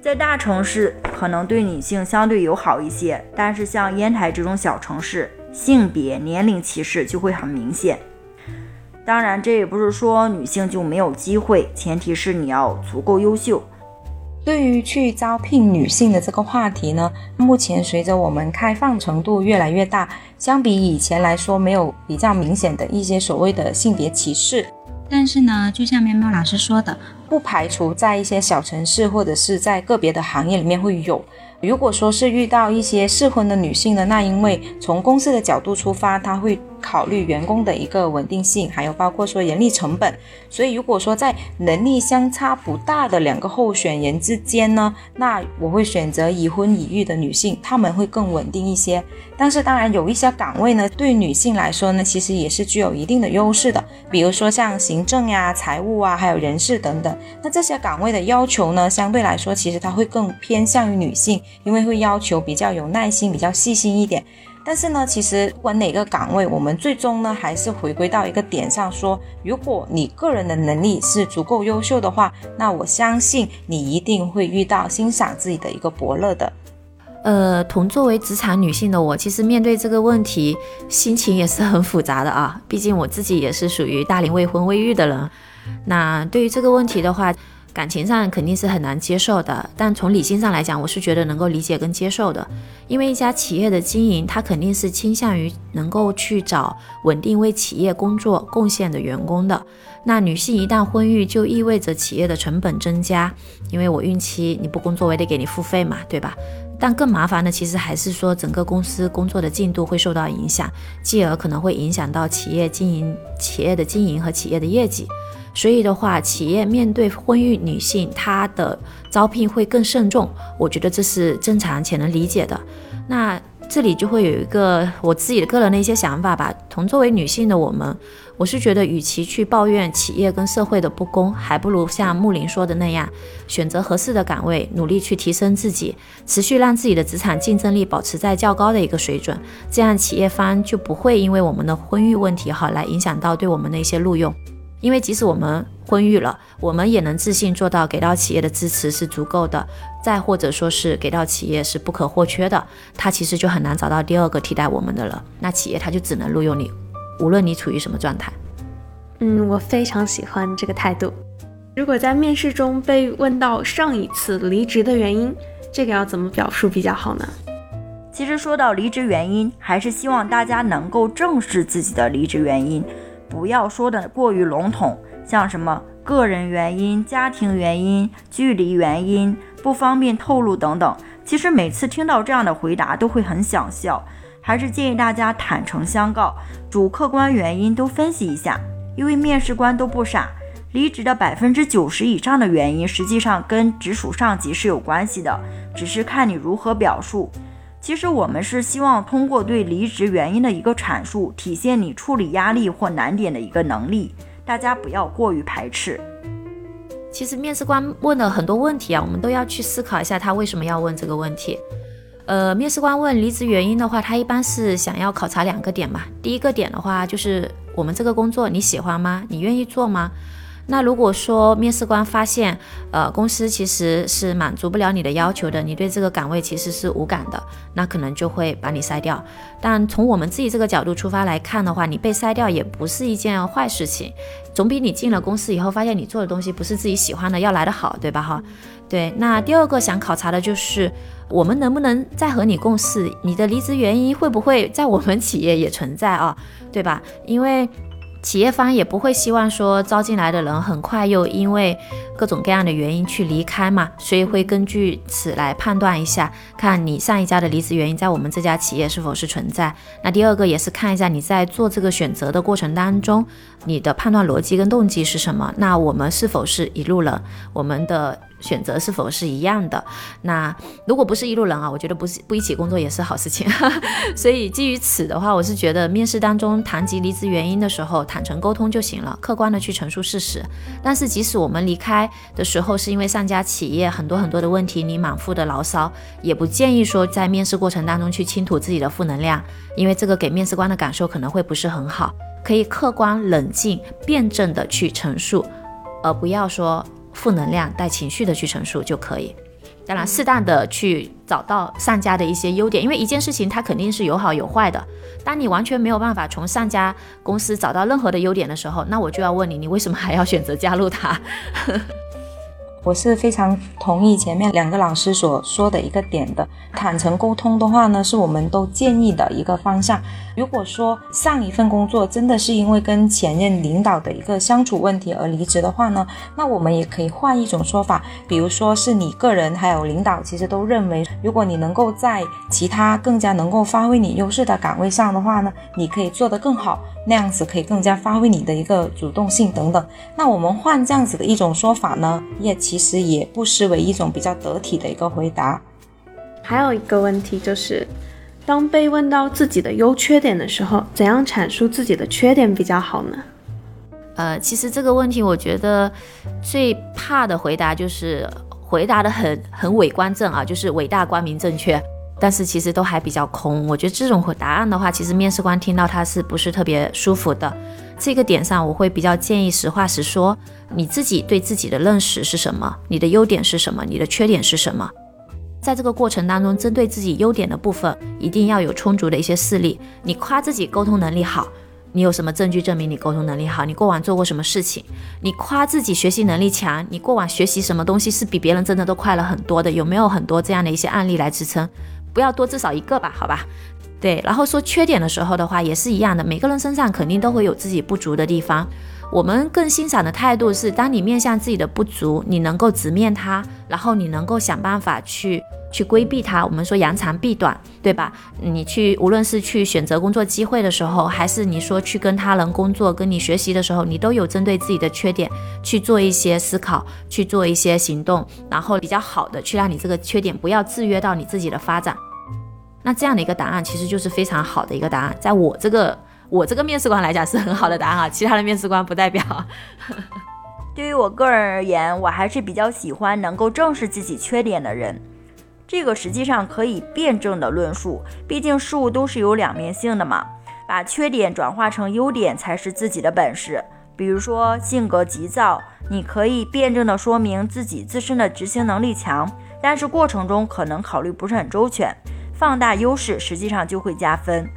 在大城市，可能对女性相对友好一些，但是像烟台这种小城市，性别、年龄歧视就会很明显。当然，这也不是说女性就没有机会，前提是你要足够优秀。对于去招聘女性的这个话题呢，目前随着我们开放程度越来越大，相比以前来说，没有比较明显的一些所谓的性别歧视。但是呢，就像喵喵老师说的，不排除在一些小城市或者是在个别的行业里面会有。如果说是遇到一些适婚的女性呢，那因为从公司的角度出发，她会。考虑员工的一个稳定性，还有包括说人力成本，所以如果说在能力相差不大的两个候选人之间呢，那我会选择已婚已育的女性，她们会更稳定一些。但是当然有一些岗位呢，对女性来说呢，其实也是具有一定的优势的，比如说像行政呀、财务啊，还有人事等等。那这些岗位的要求呢，相对来说其实它会更偏向于女性，因为会要求比较有耐心、比较细心一点。但是呢，其实不管哪个岗位，我们最终呢还是回归到一个点上说，如果你个人的能力是足够优秀的话，那我相信你一定会遇到欣赏自己的一个伯乐的。呃，同作为职场女性的我，其实面对这个问题，心情也是很复杂的啊。毕竟我自己也是属于大龄未婚未育的人。那对于这个问题的话，感情上肯定是很难接受的，但从理性上来讲，我是觉得能够理解跟接受的。因为一家企业的经营，它肯定是倾向于能够去找稳定为企业工作贡献的员工的。那女性一旦婚育，就意味着企业的成本增加，因为我孕期你不工作，我也得给你付费嘛，对吧？但更麻烦的其实还是说，整个公司工作的进度会受到影响，继而可能会影响到企业经营、企业的经营和企业的业绩。所以的话，企业面对婚育女性，她的招聘会更慎重，我觉得这是正常且能理解的。那这里就会有一个我自己的个人的一些想法吧。同作为女性的我们，我是觉得，与其去抱怨企业跟社会的不公，还不如像木林说的那样，选择合适的岗位，努力去提升自己，持续让自己的职场竞争力保持在较高的一个水准。这样企业方就不会因为我们的婚育问题哈，来影响到对我们的一些录用。因为即使我们婚育了，我们也能自信做到给到企业的支持是足够的，再或者说是给到企业是不可或缺的，他其实就很难找到第二个替代我们的了。那企业它就只能录用你，无论你处于什么状态。嗯，我非常喜欢这个态度。如果在面试中被问到上一次离职的原因，这个要怎么表述比较好呢？其实说到离职原因，还是希望大家能够正视自己的离职原因。不要说的过于笼统，像什么个人原因、家庭原因、距离原因、不方便透露等等。其实每次听到这样的回答都会很想笑，还是建议大家坦诚相告，主客观原因都分析一下。因为面试官都不傻，离职的百分之九十以上的原因，实际上跟直属上级是有关系的，只是看你如何表述。其实我们是希望通过对离职原因的一个阐述，体现你处理压力或难点的一个能力。大家不要过于排斥。其实面试官问的很多问题啊，我们都要去思考一下他为什么要问这个问题。呃，面试官问离职原因的话，他一般是想要考察两个点嘛。第一个点的话，就是我们这个工作你喜欢吗？你愿意做吗？那如果说面试官发现，呃，公司其实是满足不了你的要求的，你对这个岗位其实是无感的，那可能就会把你筛掉。但从我们自己这个角度出发来看的话，你被筛掉也不是一件坏事情，总比你进了公司以后发现你做的东西不是自己喜欢的要来得好，对吧？哈，对。那第二个想考察的就是，我们能不能再和你共事？你的离职原因会不会在我们企业也存在啊？对吧？因为。企业方也不会希望说招进来的人很快又因为各种各样的原因去离开嘛，所以会根据此来判断一下，看你上一家的离职原因在我们这家企业是否是存在。那第二个也是看一下你在做这个选择的过程当中，你的判断逻辑跟动机是什么？那我们是否是一路人？我们的。选择是否是一样的？那如果不是一路人啊，我觉得不是不一起工作也是好事情。所以基于此的话，我是觉得面试当中谈及离职原因的时候，坦诚沟通就行了，客观的去陈述事实。但是即使我们离开的时候是因为上家企业很多很多的问题，你满腹的牢骚，也不建议说在面试过程当中去倾吐自己的负能量，因为这个给面试官的感受可能会不是很好。可以客观冷静辩证的去陈述，而不要说。负能量带情绪的去陈述就可以，当然适当的去找到上家的一些优点，因为一件事情它肯定是有好有坏的。当你完全没有办法从上家公司找到任何的优点的时候，那我就要问你，你为什么还要选择加入他？我是非常同意前面两个老师所说的一个点的，坦诚沟通的话呢，是我们都建议的一个方向。如果说上一份工作真的是因为跟前任领导的一个相处问题而离职的话呢，那我们也可以换一种说法，比如说是你个人还有领导其实都认为，如果你能够在其他更加能够发挥你优势的岗位上的话呢，你可以做得更好。那样子可以更加发挥你的一个主动性等等。那我们换这样子的一种说法呢，也其实也不失为一种比较得体的一个回答。还有一个问题就是，当被问到自己的优缺点的时候，怎样阐述自己的缺点比较好呢？呃，其实这个问题我觉得最怕的回答就是回答的很很伪光正啊，就是伟大光明正确。但是其实都还比较空，我觉得这种答案的话，其实面试官听到他是不是特别舒服的？这个点上，我会比较建议实话实说，你自己对自己的认识是什么？你的优点是什么？你的缺点是什么？在这个过程当中，针对自己优点的部分，一定要有充足的一些事例。你夸自己沟通能力好，你有什么证据证明你沟通能力好？你过往做过什么事情？你夸自己学习能力强，你过往学习什么东西是比别人真的都快了很多的？有没有很多这样的一些案例来支撑？不要多，至少一个吧，好吧？对，然后说缺点的时候的话，也是一样的，每个人身上肯定都会有自己不足的地方。我们更欣赏的态度是，当你面向自己的不足，你能够直面它，然后你能够想办法去。去规避它，我们说扬长避短，对吧？你去无论是去选择工作机会的时候，还是你说去跟他人工作、跟你学习的时候，你都有针对自己的缺点去做一些思考，去做一些行动，然后比较好的去让你这个缺点不要制约到你自己的发展。那这样的一个答案其实就是非常好的一个答案，在我这个我这个面试官来讲是很好的答案啊，其他的面试官不代表。对于我个人而言，我还是比较喜欢能够正视自己缺点的人。这个实际上可以辩证的论述，毕竟事物都是有两面性的嘛。把缺点转化成优点才是自己的本事。比如说性格急躁，你可以辩证的说明自己自身的执行能力强，但是过程中可能考虑不是很周全。放大优势，实际上就会加分。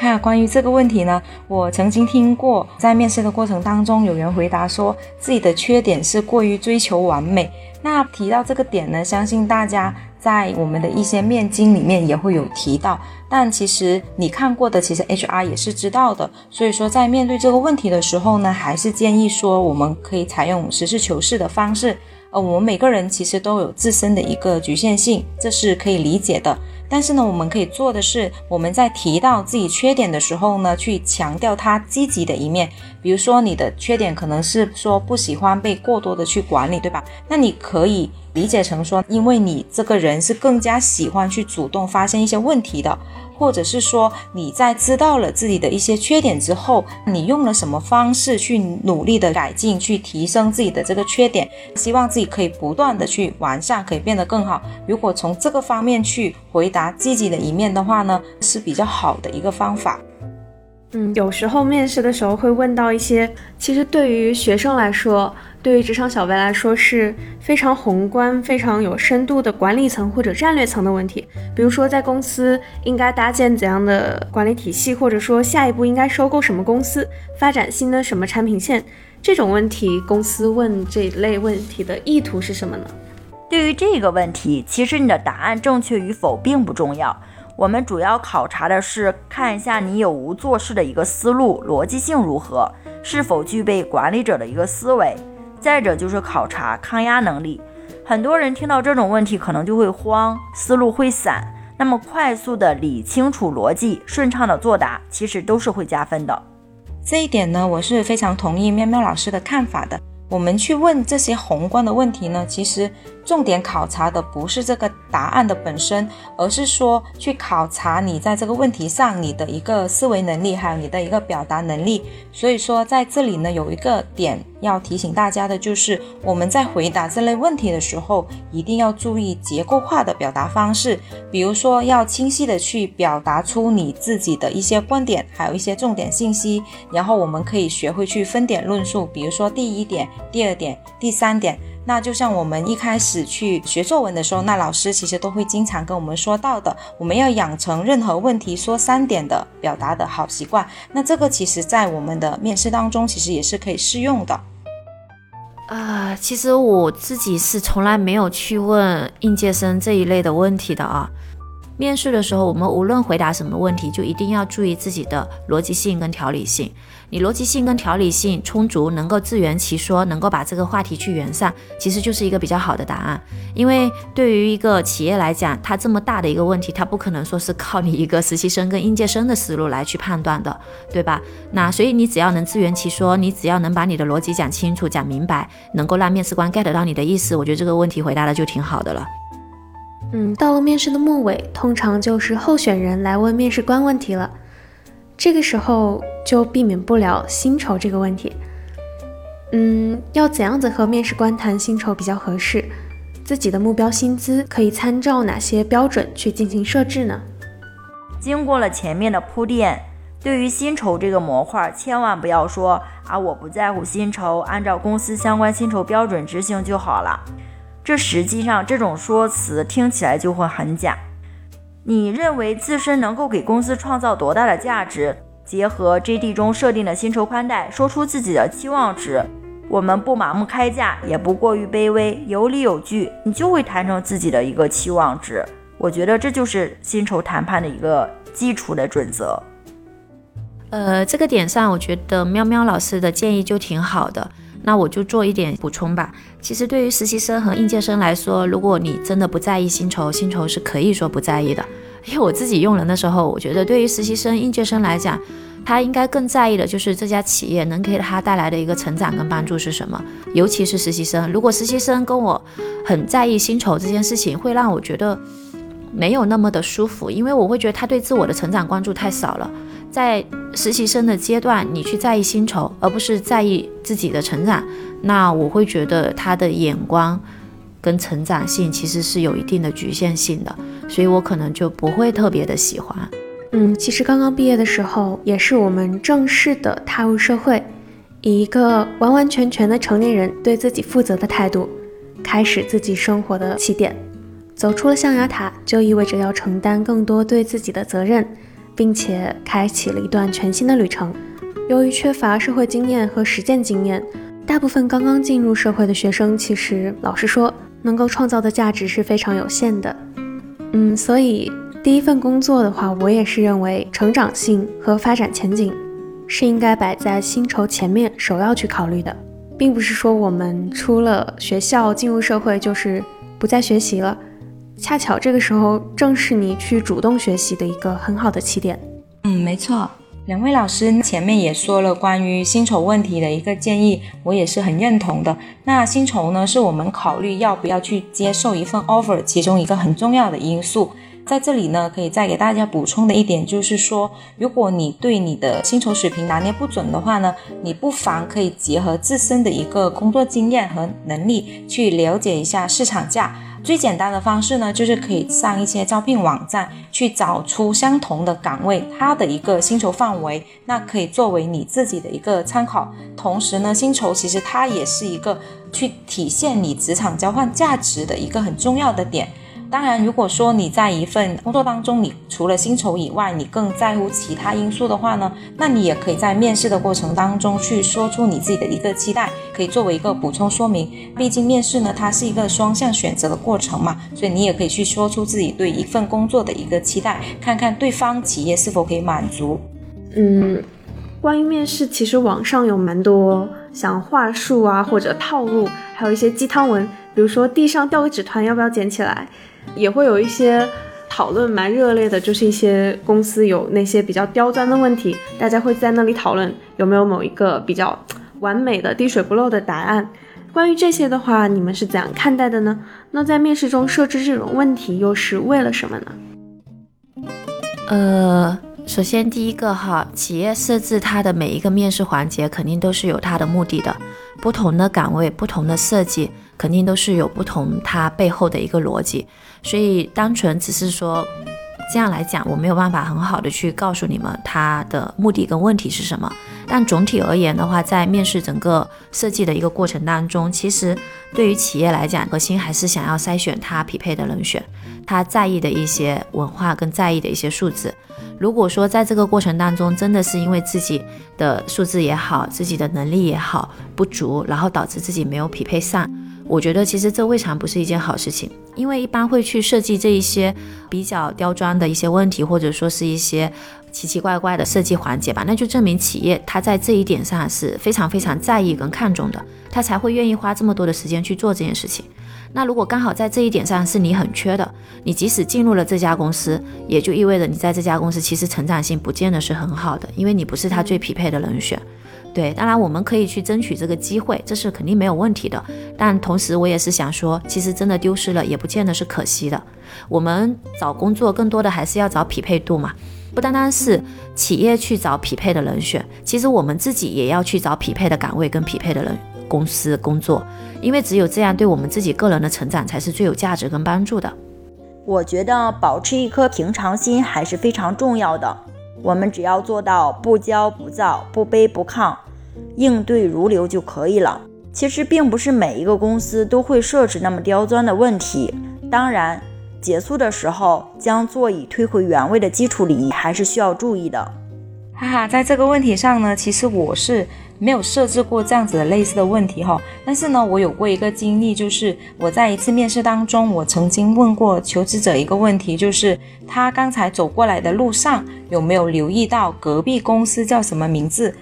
哈，关于这个问题呢，我曾经听过，在面试的过程当中，有人回答说自己的缺点是过于追求完美。那提到这个点呢，相信大家在我们的一些面经里面也会有提到。但其实你看过的，其实 HR 也是知道的。所以说，在面对这个问题的时候呢，还是建议说，我们可以采用实事求是的方式。呃，我们每个人其实都有自身的一个局限性，这是可以理解的。但是呢，我们可以做的是，我们在提到自己缺点的时候呢，去强调它积极的一面。比如说，你的缺点可能是说不喜欢被过多的去管理，对吧？那你可以理解成说，因为你这个人是更加喜欢去主动发现一些问题的。或者是说你在知道了自己的一些缺点之后，你用了什么方式去努力的改进，去提升自己的这个缺点，希望自己可以不断的去完善，可以变得更好。如果从这个方面去回答积极的一面的话呢，是比较好的一个方法。嗯，有时候面试的时候会问到一些，其实对于学生来说，对于职场小白来说是非常宏观、非常有深度的管理层或者战略层的问题。比如说，在公司应该搭建怎样的管理体系，或者说下一步应该收购什么公司，发展新的什么产品线，这种问题，公司问这类问题的意图是什么呢？对于这个问题，其实你的答案正确与否并不重要。我们主要考察的是看一下你有无做事的一个思路，逻辑性如何，是否具备管理者的一个思维。再者就是考察抗压能力。很多人听到这种问题可能就会慌，思路会散。那么快速的理清楚逻辑，顺畅的作答，其实都是会加分的。这一点呢，我是非常同意喵喵老师的看法的。我们去问这些宏观的问题呢，其实重点考察的不是这个答案的本身，而是说去考察你在这个问题上你的一个思维能力，还有你的一个表达能力。所以说在这里呢，有一个点要提醒大家的就是，我们在回答这类问题的时候，一定要注意结构化的表达方式，比如说要清晰的去表达出你自己的一些观点，还有一些重点信息。然后我们可以学会去分点论述，比如说第一点。第二点，第三点，那就像我们一开始去学作文的时候，那老师其实都会经常跟我们说到的，我们要养成任何问题说三点的表达的好习惯。那这个其实在我们的面试当中，其实也是可以适用的。啊，其实我自己是从来没有去问应届生这一类的问题的啊。面试的时候，我们无论回答什么问题，就一定要注意自己的逻辑性跟条理性。你逻辑性跟条理性充足，能够自圆其说，能够把这个话题去圆上，其实就是一个比较好的答案。因为对于一个企业来讲，它这么大的一个问题，它不可能说是靠你一个实习生跟应届生的思路来去判断的，对吧？那所以你只要能自圆其说，你只要能把你的逻辑讲清楚、讲明白，能够让面试官 get 到你的意思，我觉得这个问题回答的就挺好的了。嗯，到了面试的末尾，通常就是候选人来问面试官问题了。这个时候就避免不了薪酬这个问题。嗯，要怎样子和面试官谈薪酬比较合适？自己的目标薪资可以参照哪些标准去进行设置呢？经过了前面的铺垫，对于薪酬这个模块，千万不要说啊，我不在乎薪酬，按照公司相关薪酬标准执行就好了。这实际上这种说辞听起来就会很假。你认为自身能够给公司创造多大的价值？结合 JD 中设定的薪酬宽带，说出自己的期望值。我们不盲目开价，也不过于卑微，有理有据，你就会谈成自己的一个期望值。我觉得这就是薪酬谈判的一个基础的准则。呃，这个点上，我觉得喵喵老师的建议就挺好的。那我就做一点补充吧。其实对于实习生和应届生来说，如果你真的不在意薪酬，薪酬是可以说不在意的。因为我自己用人的时候，我觉得对于实习生、应届生来讲，他应该更在意的就是这家企业能给他带来的一个成长跟帮助是什么。尤其是实习生，如果实习生跟我很在意薪酬这件事情，会让我觉得没有那么的舒服，因为我会觉得他对自我的成长关注太少了。在实习生的阶段，你去在意薪酬，而不是在意自己的成长，那我会觉得他的眼光。跟成长性其实是有一定的局限性的，所以我可能就不会特别的喜欢。嗯，其实刚刚毕业的时候，也是我们正式的踏入社会，以一个完完全全的成年人对自己负责的态度，开始自己生活的起点。走出了象牙塔，就意味着要承担更多对自己的责任，并且开启了一段全新的旅程。由于缺乏社会经验和实践经验，大部分刚刚进入社会的学生，其实老实说。能够创造的价值是非常有限的，嗯，所以第一份工作的话，我也是认为成长性和发展前景是应该摆在薪酬前面首要去考虑的，并不是说我们出了学校进入社会就是不再学习了，恰巧这个时候正是你去主动学习的一个很好的起点。嗯，没错。两位老师前面也说了关于薪酬问题的一个建议，我也是很认同的。那薪酬呢，是我们考虑要不要去接受一份 offer 其中一个很重要的因素。在这里呢，可以再给大家补充的一点就是说，如果你对你的薪酬水平拿捏不准的话呢，你不妨可以结合自身的一个工作经验和能力去了解一下市场价。最简单的方式呢，就是可以上一些招聘网站去找出相同的岗位，它的一个薪酬范围，那可以作为你自己的一个参考。同时呢，薪酬其实它也是一个去体现你职场交换价值的一个很重要的点。当然，如果说你在一份工作当中，你除了薪酬以外，你更在乎其他因素的话呢，那你也可以在面试的过程当中去说出你自己的一个期待，可以作为一个补充说明。毕竟面试呢，它是一个双向选择的过程嘛，所以你也可以去说出自己对一份工作的一个期待，看看对方企业是否可以满足。嗯，关于面试，其实网上有蛮多像话术啊，或者套路，还有一些鸡汤文，比如说地上掉个纸团，要不要捡起来？也会有一些讨论蛮热烈的，就是一些公司有那些比较刁钻的问题，大家会在那里讨论有没有某一个比较完美的滴水不漏的答案。关于这些的话，你们是怎样看待的呢？那在面试中设置这种问题又是为了什么呢？呃，首先第一个哈，企业设置它的每一个面试环节肯定都是有它的目的的，不同的岗位，不同的设计。肯定都是有不同，它背后的一个逻辑，所以单纯只是说这样来讲，我没有办法很好的去告诉你们它的目的跟问题是什么。但总体而言的话，在面试整个设计的一个过程当中，其实对于企业来讲，核心还是想要筛选他匹配的人选，他在意的一些文化跟在意的一些数字。如果说在这个过程当中，真的是因为自己的数字也好，自己的能力也好不足，然后导致自己没有匹配上。我觉得其实这未尝不是一件好事情，因为一般会去设计这一些比较刁钻的一些问题，或者说是一些奇奇怪怪的设计环节吧，那就证明企业它在这一点上是非常非常在意跟看重的，他才会愿意花这么多的时间去做这件事情。那如果刚好在这一点上是你很缺的，你即使进入了这家公司，也就意味着你在这家公司其实成长性不见得是很好的，因为你不是他最匹配的人选。对，当然我们可以去争取这个机会，这是肯定没有问题的。但同时，我也是想说，其实真的丢失了，也不见得是可惜的。我们找工作更多的还是要找匹配度嘛，不单单是企业去找匹配的人选，其实我们自己也要去找匹配的岗位跟匹配的人公司工作，因为只有这样，对我们自己个人的成长才是最有价值跟帮助的。我觉得保持一颗平常心还是非常重要的。我们只要做到不骄不躁、不卑不亢，应对如流就可以了。其实并不是每一个公司都会设置那么刁钻的问题。当然，结束的时候将座椅推回原位的基础礼仪还是需要注意的。哈哈，在这个问题上呢，其实我是没有设置过这样子的类似的问题哈。但是呢，我有过一个经历，就是我在一次面试当中，我曾经问过求职者一个问题，就是他刚才走过来的路上有没有留意到隔壁公司叫什么名字？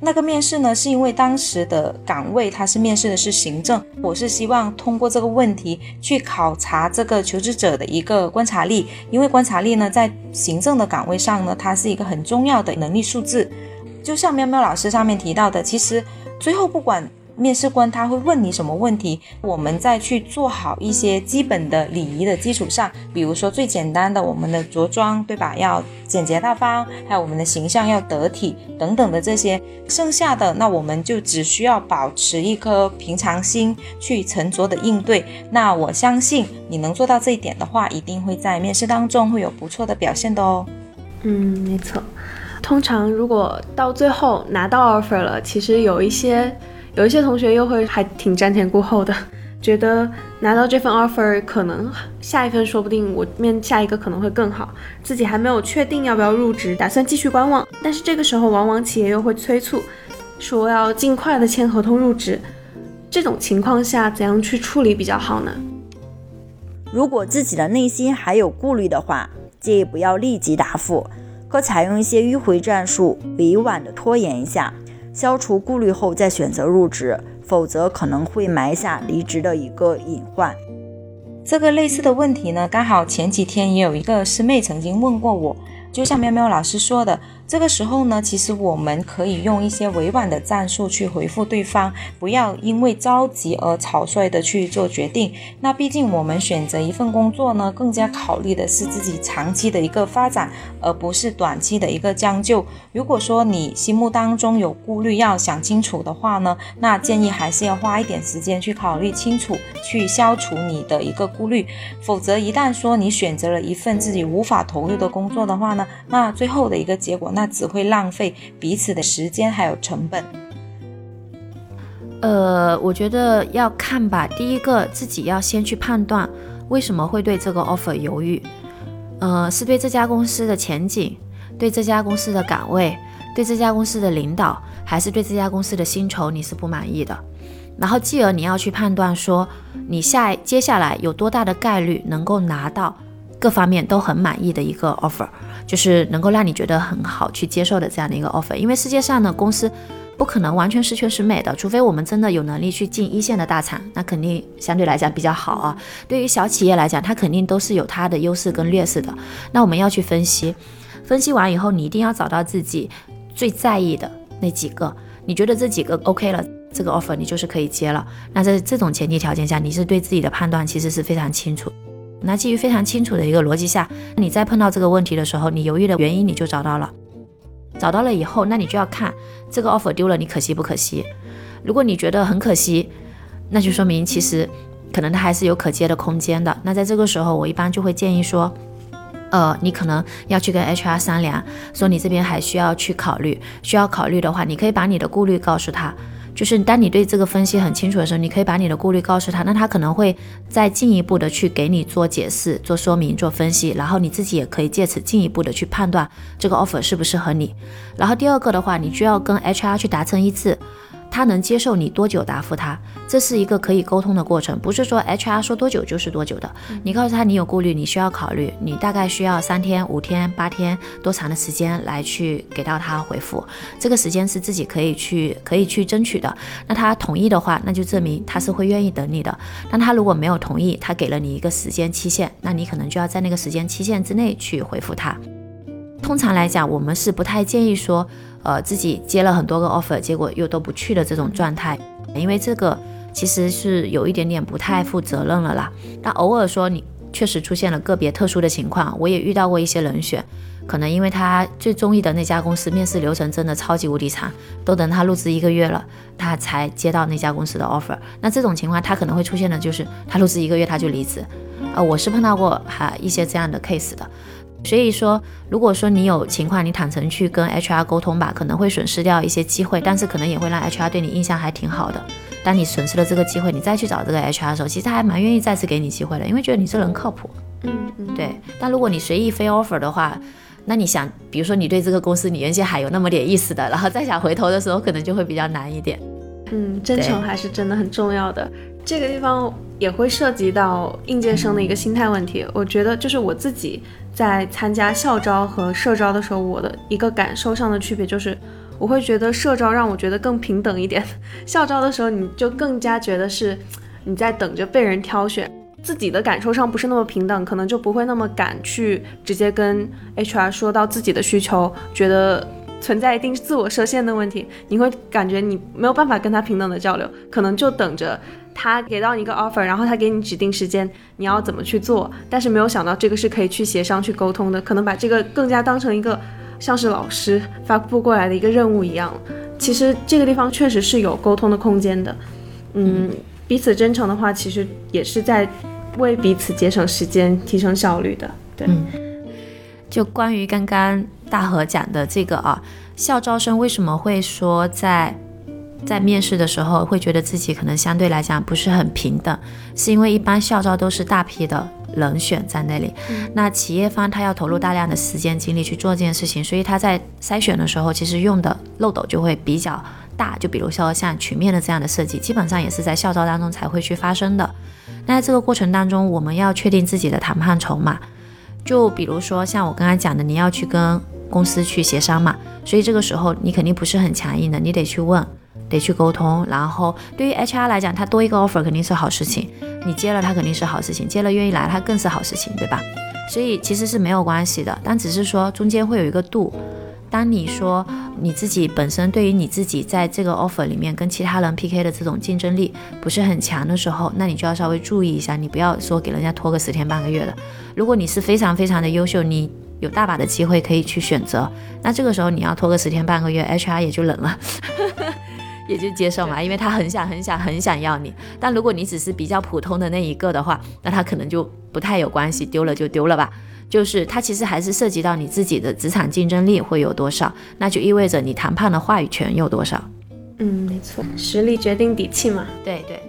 那个面试呢，是因为当时的岗位他是面试的是行政，我是希望通过这个问题去考察这个求职者的一个观察力，因为观察力呢，在行政的岗位上呢，它是一个很重要的能力数字。就像喵喵老师上面提到的，其实最后不管。面试官他会问你什么问题，我们再去做好一些基本的礼仪的基础上，比如说最简单的我们的着装，对吧？要简洁大方，还有我们的形象要得体等等的这些，剩下的那我们就只需要保持一颗平常心去沉着的应对。那我相信你能做到这一点的话，一定会在面试当中会有不错的表现的哦。嗯，没错。通常如果到最后拿到 offer 了，其实有一些。有一些同学又会还挺瞻前顾后的，觉得拿到这份 offer 可能下一份说不定我面下一个可能会更好，自己还没有确定要不要入职，打算继续观望。但是这个时候往往企业又会催促，说要尽快的签合同入职。这种情况下怎样去处理比较好呢？如果自己的内心还有顾虑的话，建议不要立即答复，可采用一些迂回战术，委婉的拖延一下。消除顾虑后再选择入职，否则可能会埋下离职的一个隐患。这个类似的问题呢，刚好前几天也有一个师妹曾经问过我，就像喵喵老师说的。这个时候呢，其实我们可以用一些委婉的战术去回复对方，不要因为着急而草率的去做决定。那毕竟我们选择一份工作呢，更加考虑的是自己长期的一个发展，而不是短期的一个将就。如果说你心目当中有顾虑，要想清楚的话呢，那建议还是要花一点时间去考虑清楚，去消除你的一个顾虑。否则一旦说你选择了一份自己无法投入的工作的话呢，那最后的一个结果。那只会浪费彼此的时间还有成本。呃，我觉得要看吧。第一个，自己要先去判断为什么会对这个 offer 犹豫。呃，是对这家公司的前景，对这家公司的岗位，对这家公司的领导，还是对这家公司的薪酬你是不满意的？然后继而你要去判断说，你下接下来有多大的概率能够拿到各方面都很满意的一个 offer。就是能够让你觉得很好去接受的这样的一个 offer，因为世界上呢公司不可能完全十全十美的，除非我们真的有能力去进一线的大厂，那肯定相对来讲比较好啊。对于小企业来讲，它肯定都是有它的优势跟劣势的。那我们要去分析，分析完以后，你一定要找到自己最在意的那几个，你觉得这几个 OK 了，这个 offer 你就是可以接了。那在这种前提条件下，你是对自己的判断其实是非常清楚。那基于非常清楚的一个逻辑下，你在碰到这个问题的时候，你犹豫的原因你就找到了，找到了以后，那你就要看这个 offer 丢了，你可惜不可惜？如果你觉得很可惜，那就说明其实可能它还是有可接的空间的。那在这个时候，我一般就会建议说，呃，你可能要去跟 HR 商量，说你这边还需要去考虑，需要考虑的话，你可以把你的顾虑告诉他。就是当你对这个分析很清楚的时候，你可以把你的顾虑告诉他，那他可能会再进一步的去给你做解释、做说明、做分析，然后你自己也可以借此进一步的去判断这个 offer 适不适合你。然后第二个的话，你就要跟 HR 去达成一致。他能接受你多久答复他？这是一个可以沟通的过程，不是说 HR 说多久就是多久的。你告诉他你有顾虑，你需要考虑，你大概需要三天、五天、八天多长的时间来去给到他回复。这个时间是自己可以去可以去争取的。那他同意的话，那就证明他是会愿意等你的。但他如果没有同意，他给了你一个时间期限，那你可能就要在那个时间期限之内去回复他。通常来讲，我们是不太建议说。呃，自己接了很多个 offer，结果又都不去的这种状态，因为这个其实是有一点点不太负责任了啦。但偶尔说你确实出现了个别特殊的情况，我也遇到过一些人选，可能因为他最中意的那家公司面试流程真的超级无敌长，都等他入职一个月了，他才接到那家公司的 offer。那这种情况他可能会出现的就是他入职一个月他就离职。呃，我是碰到过哈一些这样的 case 的。所以说，如果说你有情况，你坦诚去跟 HR 沟通吧，可能会损失掉一些机会，但是可能也会让 HR 对你印象还挺好的。当你损失了这个机会，你再去找这个 HR 的时候，其实他还蛮愿意再次给你机会的，因为觉得你这人靠谱。嗯嗯，对。但如果你随意飞 offer 的话，那你想，比如说你对这个公司你原先还有那么点意思的，然后再想回头的时候，可能就会比较难一点。嗯，真诚还是真的很重要的。这个地方也会涉及到应届生的一个心态问题。我觉得就是我自己在参加校招和社招的时候，我的一个感受上的区别就是，我会觉得社招让我觉得更平等一点，校招的时候你就更加觉得是你在等着被人挑选。自己的感受上不是那么平等，可能就不会那么敢去直接跟 HR 说到自己的需求，觉得存在一定自我设限的问题，你会感觉你没有办法跟他平等的交流，可能就等着他给到你一个 offer，然后他给你指定时间，你要怎么去做，但是没有想到这个是可以去协商去沟通的，可能把这个更加当成一个像是老师发布过来的一个任务一样，其实这个地方确实是有沟通的空间的，嗯。彼此真诚的话，其实也是在为彼此节省时间、提升效率的。对，就关于刚刚大河讲的这个啊，校招生为什么会说在在面试的时候会觉得自己可能相对来讲不是很平等，是因为一般校招都是大批的人选在那里，那企业方他要投入大量的时间精力去做这件事情，所以他在筛选的时候，其实用的漏斗就会比较。大就比如说像曲面的这样的设计，基本上也是在校招当中才会去发生的。那在这个过程当中，我们要确定自己的谈判筹码。就比如说像我刚才讲的，你要去跟公司去协商嘛，所以这个时候你肯定不是很强硬的，你得去问，得去沟通。然后对于 HR 来讲，他多一个 offer 肯定是好事情，你接了他肯定是好事情，接了愿意来他更是好事情，对吧？所以其实是没有关系的，但只是说中间会有一个度。当你说你自己本身对于你自己在这个 offer 里面跟其他人 PK 的这种竞争力不是很强的时候，那你就要稍微注意一下，你不要说给人家拖个十天半个月的。如果你是非常非常的优秀，你有大把的机会可以去选择，那这个时候你要拖个十天半个月，HR 也就冷了，也就接受嘛，因为他很想很想很想要你。但如果你只是比较普通的那一个的话，那他可能就不太有关系，丢了就丢了吧。就是它其实还是涉及到你自己的职场竞争力会有多少，那就意味着你谈判的话语权有多少。嗯，没错，实力决定底气嘛。对对。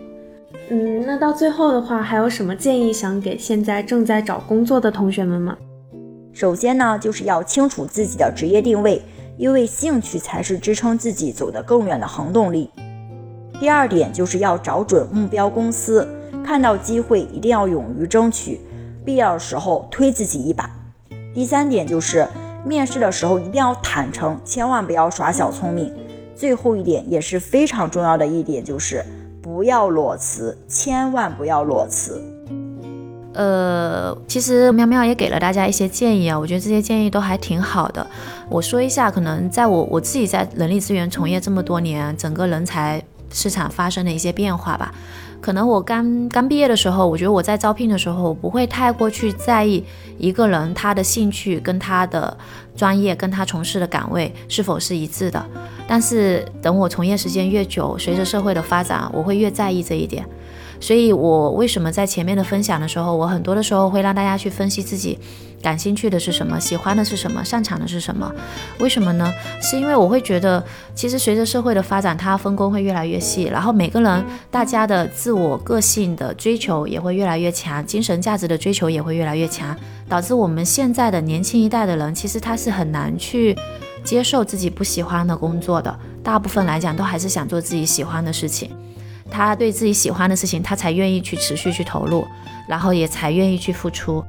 嗯，那到最后的话，还有什么建议想给现在正在找工作的同学们吗？首先呢，就是要清楚自己的职业定位，因为兴趣才是支撑自己走得更远的恒动力。第二点就是要找准目标公司，看到机会一定要勇于争取。必要的时候推自己一把。第三点就是面试的时候一定要坦诚，千万不要耍小聪明。最后一点也是非常重要的一点就是不要裸辞，千万不要裸辞。呃，其实喵喵也给了大家一些建议啊，我觉得这些建议都还挺好的。我说一下，可能在我我自己在人力资源从业这么多年，整个人才市场发生的一些变化吧。可能我刚刚毕业的时候，我觉得我在招聘的时候，我不会太过去在意一个人他的兴趣跟他的专业跟他从事的岗位是否是一致的。但是等我从业时间越久，随着社会的发展，我会越在意这一点。所以，我为什么在前面的分享的时候，我很多的时候会让大家去分析自己感兴趣的是什么，喜欢的是什么，擅长的是什么？为什么呢？是因为我会觉得，其实随着社会的发展，它分工会越来越细，然后每个人大家的自我个性的追求也会越来越强，精神价值的追求也会越来越强，导致我们现在的年轻一代的人，其实他是很难去接受自己不喜欢的工作的。大部分来讲，都还是想做自己喜欢的事情。他对自己喜欢的事情，他才愿意去持续去投入，然后也才愿意去付出。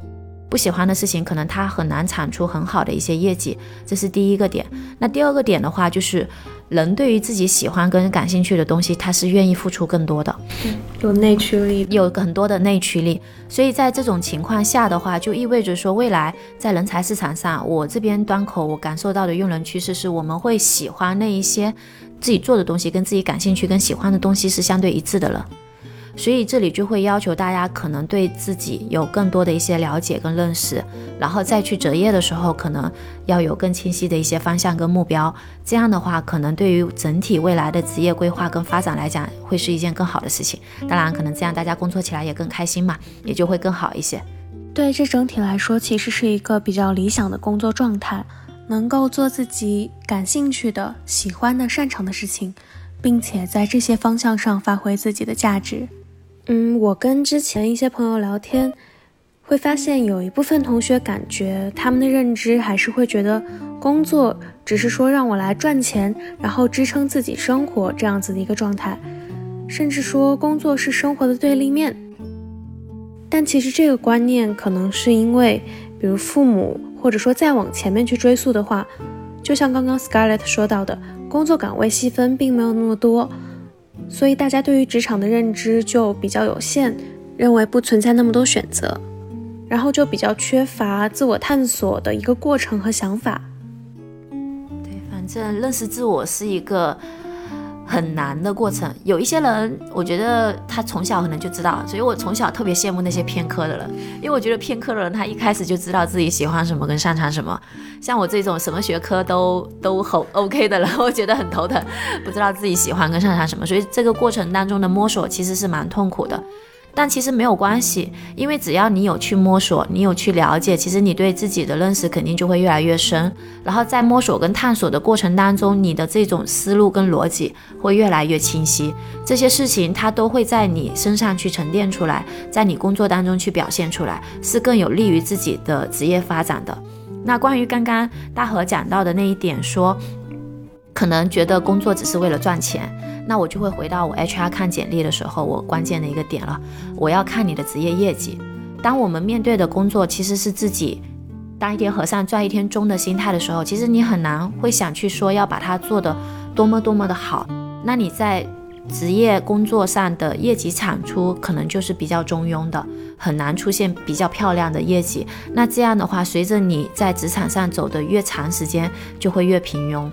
不喜欢的事情，可能他很难产出很好的一些业绩，这是第一个点。那第二个点的话，就是人对于自己喜欢跟感兴趣的东西，他是愿意付出更多的，有内驱力，有很多的内驱力。所以在这种情况下的话，就意味着说，未来在人才市场上，我这边端口我感受到的用人趋势是，我们会喜欢那一些。自己做的东西跟自己感兴趣、跟喜欢的东西是相对一致的了，所以这里就会要求大家可能对自己有更多的一些了解跟认识，然后再去择业的时候，可能要有更清晰的一些方向跟目标。这样的话，可能对于整体未来的职业规划跟发展来讲，会是一件更好的事情。当然，可能这样大家工作起来也更开心嘛，也就会更好一些。对这整体来说，其实是一个比较理想的工作状态，能够做自己感兴趣的、喜欢的、擅长的事情，并且在这些方向上发挥自己的价值。嗯，我跟之前一些朋友聊天，会发现有一部分同学感觉他们的认知还是会觉得工作只是说让我来赚钱，然后支撑自己生活这样子的一个状态，甚至说工作是生活的对立面。但其实这个观念可能是因为，比如父母，或者说再往前面去追溯的话，就像刚刚 Scarlett 说到的，工作岗位细分并没有那么多，所以大家对于职场的认知就比较有限，认为不存在那么多选择，然后就比较缺乏自我探索的一个过程和想法。对，反正认识自我是一个。很难的过程，有一些人，我觉得他从小可能就知道，所以我从小特别羡慕那些偏科的人，因为我觉得偏科的人他一开始就知道自己喜欢什么跟擅长什么，像我这种什么学科都都很 OK 的人，我觉得很头疼，不知道自己喜欢跟擅长什么，所以这个过程当中的摸索其实是蛮痛苦的。但其实没有关系，因为只要你有去摸索，你有去了解，其实你对自己的认识肯定就会越来越深。然后在摸索跟探索的过程当中，你的这种思路跟逻辑会越来越清晰。这些事情它都会在你身上去沉淀出来，在你工作当中去表现出来，是更有利于自己的职业发展的。那关于刚刚大河讲到的那一点，说可能觉得工作只是为了赚钱。那我就会回到我 HR 看简历的时候，我关键的一个点了，我要看你的职业业绩。当我们面对的工作其实是自己当一天和尚撞一天钟的心态的时候，其实你很难会想去说要把它做的多么多么的好。那你在职业工作上的业绩产出可能就是比较中庸的，很难出现比较漂亮的业绩。那这样的话，随着你在职场上走的越长时间，就会越平庸。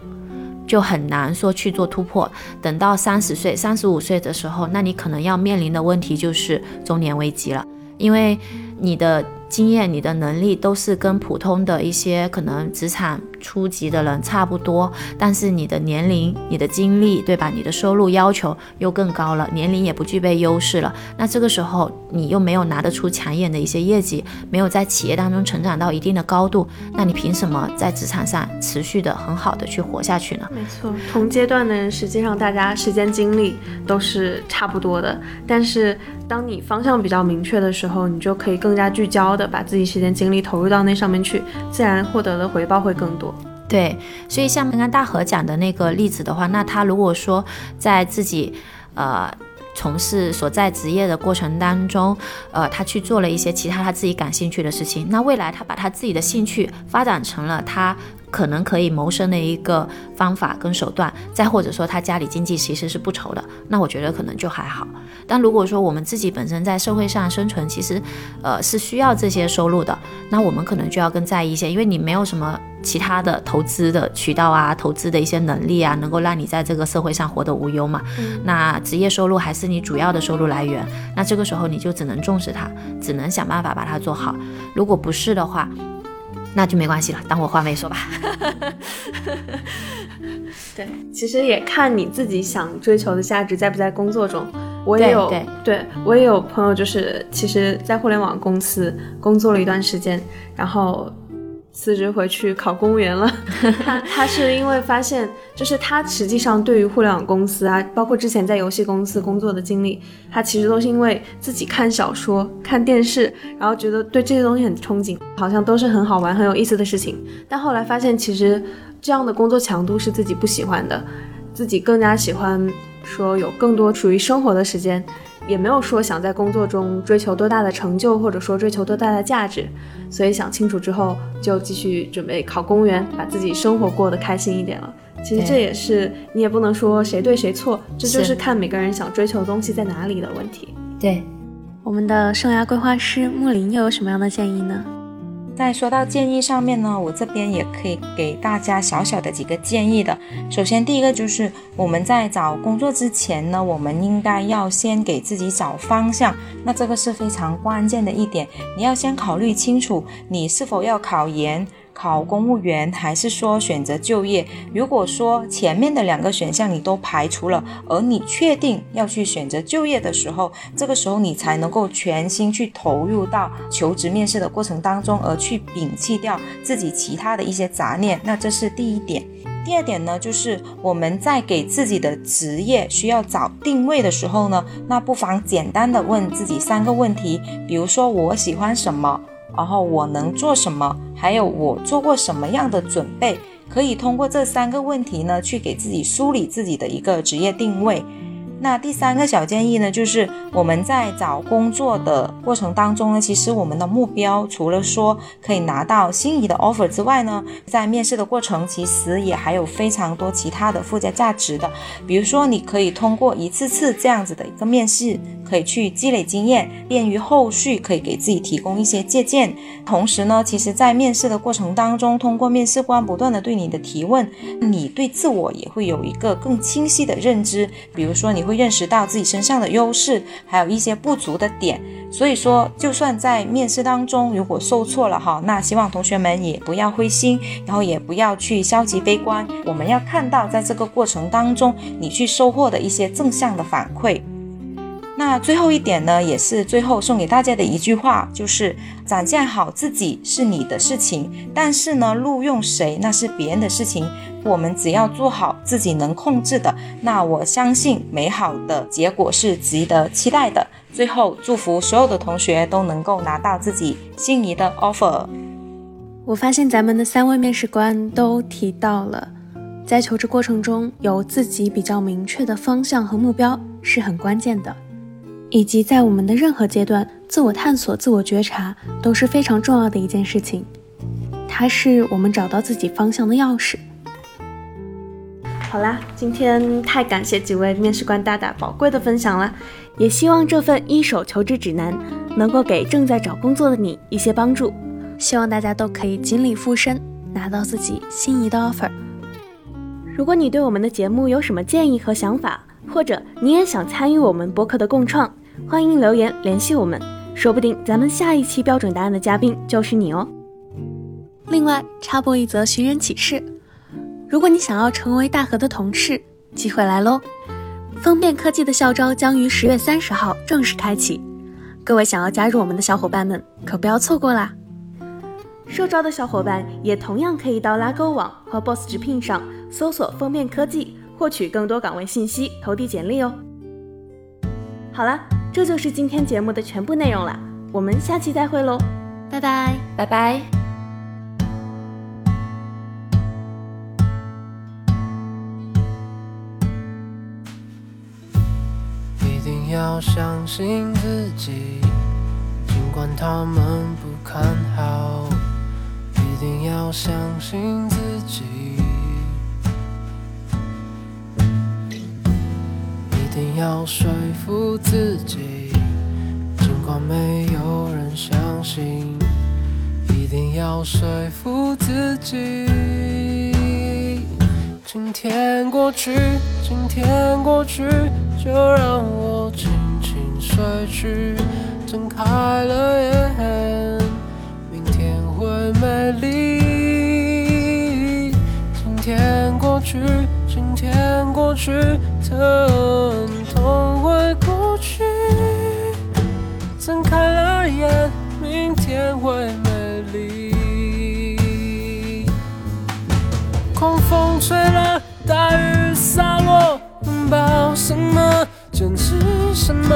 就很难说去做突破。等到三十岁、三十五岁的时候，那你可能要面临的问题就是中年危机了，因为你的。经验，你的能力都是跟普通的一些可能职场初级的人差不多，但是你的年龄、你的经历，对吧？你的收入要求又更高了，年龄也不具备优势了。那这个时候你又没有拿得出抢眼的一些业绩，没有在企业当中成长到一定的高度，那你凭什么在职场上持续的很好的去活下去呢？没错，同阶段的人，实际上大家时间精力都是差不多的，但是当你方向比较明确的时候，你就可以更加聚焦。的把自己时间精力投入到那上面去，自然获得的回报会更多。对，所以像刚刚大河讲的那个例子的话，那他如果说在自己呃从事所在职业的过程当中，呃，他去做了一些其他他自己感兴趣的事情，那未来他把他自己的兴趣发展成了他。可能可以谋生的一个方法跟手段，再或者说他家里经济其实是不愁的，那我觉得可能就还好。但如果说我们自己本身在社会上生存，其实，呃，是需要这些收入的，那我们可能就要更在意一些，因为你没有什么其他的投资的渠道啊，投资的一些能力啊，能够让你在这个社会上活得无忧嘛。那职业收入还是你主要的收入来源，那这个时候你就只能重视它，只能想办法把它做好。如果不是的话，那就没关系了，当我话没说吧。对，其实也看你自己想追求的价值在不在工作中。我也有，对我也有朋友，就是其实，在互联网公司工作了一段时间，然后。辞职回去考公务员了，他他是因为发现，就是他实际上对于互联网公司啊，包括之前在游戏公司工作的经历，他其实都是因为自己看小说、看电视，然后觉得对这些东西很憧憬，好像都是很好玩、很有意思的事情。但后来发现，其实这样的工作强度是自己不喜欢的，自己更加喜欢说有更多属于生活的时间。也没有说想在工作中追求多大的成就，或者说追求多大的价值，所以想清楚之后就继续准备考公务员，把自己生活过得开心一点了。其实这也是你也不能说谁对谁错，这就是看每个人想追求的东西在哪里的问题。对，我们的生涯规划师木林又有什么样的建议呢？在说到建议上面呢，我这边也可以给大家小小的几个建议的。首先，第一个就是我们在找工作之前呢，我们应该要先给自己找方向。那这个是非常关键的一点，你要先考虑清楚你是否要考研。考公务员，还是说选择就业？如果说前面的两个选项你都排除了，而你确定要去选择就业的时候，这个时候你才能够全心去投入到求职面试的过程当中，而去摒弃掉自己其他的一些杂念。那这是第一点。第二点呢，就是我们在给自己的职业需要找定位的时候呢，那不妨简单的问自己三个问题，比如说我喜欢什么，然后我能做什么，还有我做过什么样的准备，可以通过这三个问题呢，去给自己梳理自己的一个职业定位。那第三个小建议呢，就是我们在找工作的过程当中呢，其实我们的目标除了说可以拿到心仪的 offer 之外呢，在面试的过程其实也还有非常多其他的附加价值的，比如说你可以通过一次次这样子的一个面试，可以去积累经验，便于后续可以给自己提供一些借鉴。同时呢，其实在面试的过程当中，通过面试官不断的对你的提问，你对自我也会有一个更清晰的认知，比如说你。会认识到自己身上的优势，还有一些不足的点。所以说，就算在面试当中如果受挫了哈，那希望同学们也不要灰心，然后也不要去消极悲观。我们要看到在这个过程当中，你去收获的一些正向的反馈。那最后一点呢，也是最后送给大家的一句话，就是展现好自己是你的事情，但是呢，录用谁那是别人的事情。我们只要做好自己能控制的，那我相信美好的结果是值得期待的。最后，祝福所有的同学都能够拿到自己心仪的 offer。我发现咱们的三位面试官都提到了，在求职过程中有自己比较明确的方向和目标是很关键的。以及在我们的任何阶段，自我探索、自我觉察都是非常重要的一件事情。它是我们找到自己方向的钥匙。好啦，今天太感谢几位面试官大大宝贵的分享了，也希望这份一手求职指南能够给正在找工作的你一些帮助。希望大家都可以尽力附身，拿到自己心仪的 offer。如果你对我们的节目有什么建议和想法，或者你也想参与我们博客的共创，欢迎留言联系我们，说不定咱们下一期标准答案的嘉宾就是你哦。另外插播一则寻人启事：如果你想要成为大河的同事，机会来喽！封面科技的校招将于十月三十号正式开启，各位想要加入我们的小伙伴们可不要错过啦！受招的小伙伴也同样可以到拉勾网和 Boss 直聘上搜索“封面科技”。获取更多岗位信息，投递简历哦。好了，这就是今天节目的全部内容了，我们下期再会喽，拜拜拜拜。一定要相信自己，尽管他们不看好。一定要相信自己。定要说服自己，尽管没有人相信。一定要说服自己。今天过去，今天过去，就让我轻轻睡去。睁开了眼，明天会美丽。今天过去。今天过去，疼痛会过去。睁开了眼，明天会美丽。狂风吹了，大雨洒落，拥抱什么？坚持什么？